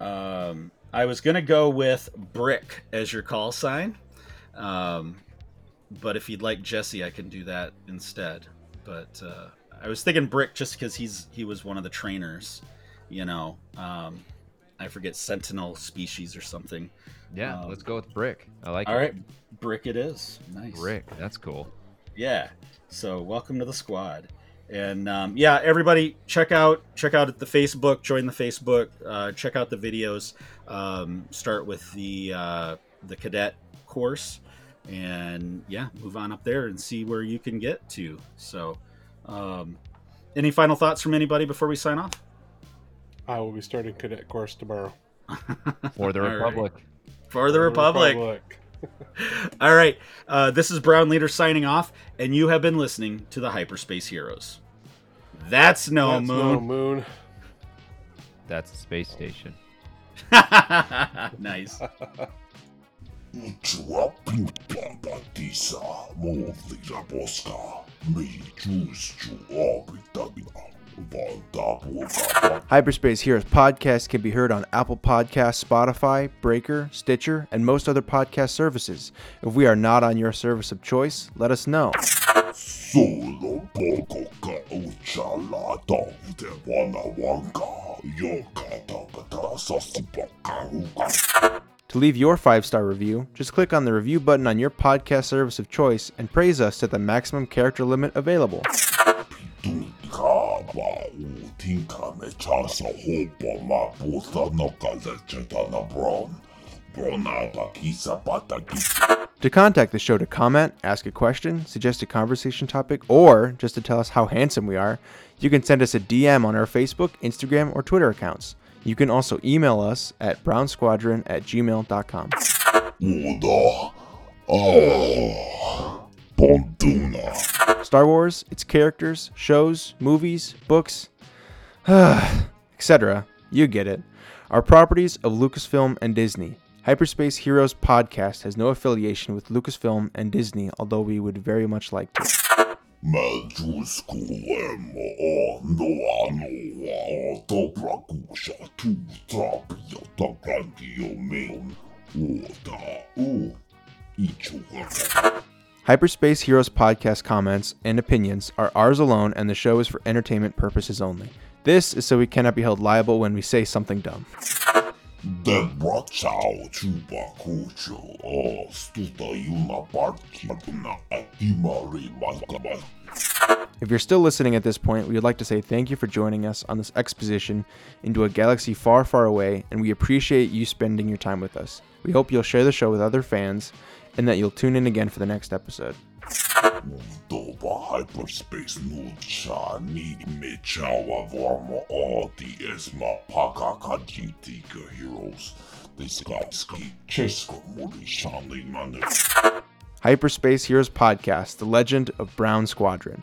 um, I was gonna go with Brick as your call sign. Um, but if you'd like Jesse, I can do that instead. But uh, I was thinking Brick just because he's he was one of the trainers. You know, um, I forget Sentinel species or something. yeah, um, let's go with Brick. I like All it. right, Brick it is. Nice. Brick. That's cool. Yeah. So welcome to the squad. And um, yeah, everybody check out check out the Facebook, join the Facebook, uh, check out the videos. Um, start with the uh, the cadet course, and yeah, move on up there and see where you can get to. So, um, any final thoughts from anybody before we sign off? I will be starting cadet course tomorrow. For the All right. Republic. For the Republic. All right. Uh, this is Brown Leader signing off, and you have been listening to the Hyperspace Heroes. That's no That's moon. no moon. That's the space station. nice. Hyperspace Heroes podcast can be heard on Apple Podcasts, Spotify, Breaker, Stitcher, and most other podcast services. If we are not on your service of choice, let us know. To leave your five star review, just click on the review button on your podcast service of choice and praise us to the maximum character limit available. Kaba utinka me chasa hopa ma puta bron. Bronaba kisa patakisa. To contact the show to comment, ask a question, suggest a conversation topic, or just to tell us how handsome we are, you can send us a DM on our Facebook, Instagram, or Twitter accounts. You can also email us at brownsquadron at gmail.com. Pontuna. Star Wars, its characters, shows, movies, books, etc. You get it. Are properties of Lucasfilm and Disney. Hyperspace Heroes podcast has no affiliation with Lucasfilm and Disney, although we would very much like to. Mężuskułem o noanoa o dobra kusza tu trapia ta grandio meon o da o ichuga. Hyperspace Heroes podcast comments and opinions are ours alone, and the show is for entertainment purposes only. This is so we cannot be held liable when we say something dumb. Debra ciao chuba kucho o oh, stuta yuna party na. If you're still listening at this point, we would like to say thank you for joining us on this exposition into a galaxy far, far away, and we appreciate you spending your time with us. We hope you'll share the show with other fans and that you'll tune in again for the next episode. Doba hyperspace nucha ni me chawa vorma o the esma heroes. They got chesko muri shani mane. Hyperspace Heroes Podcast, The Legend of Brown Squadron.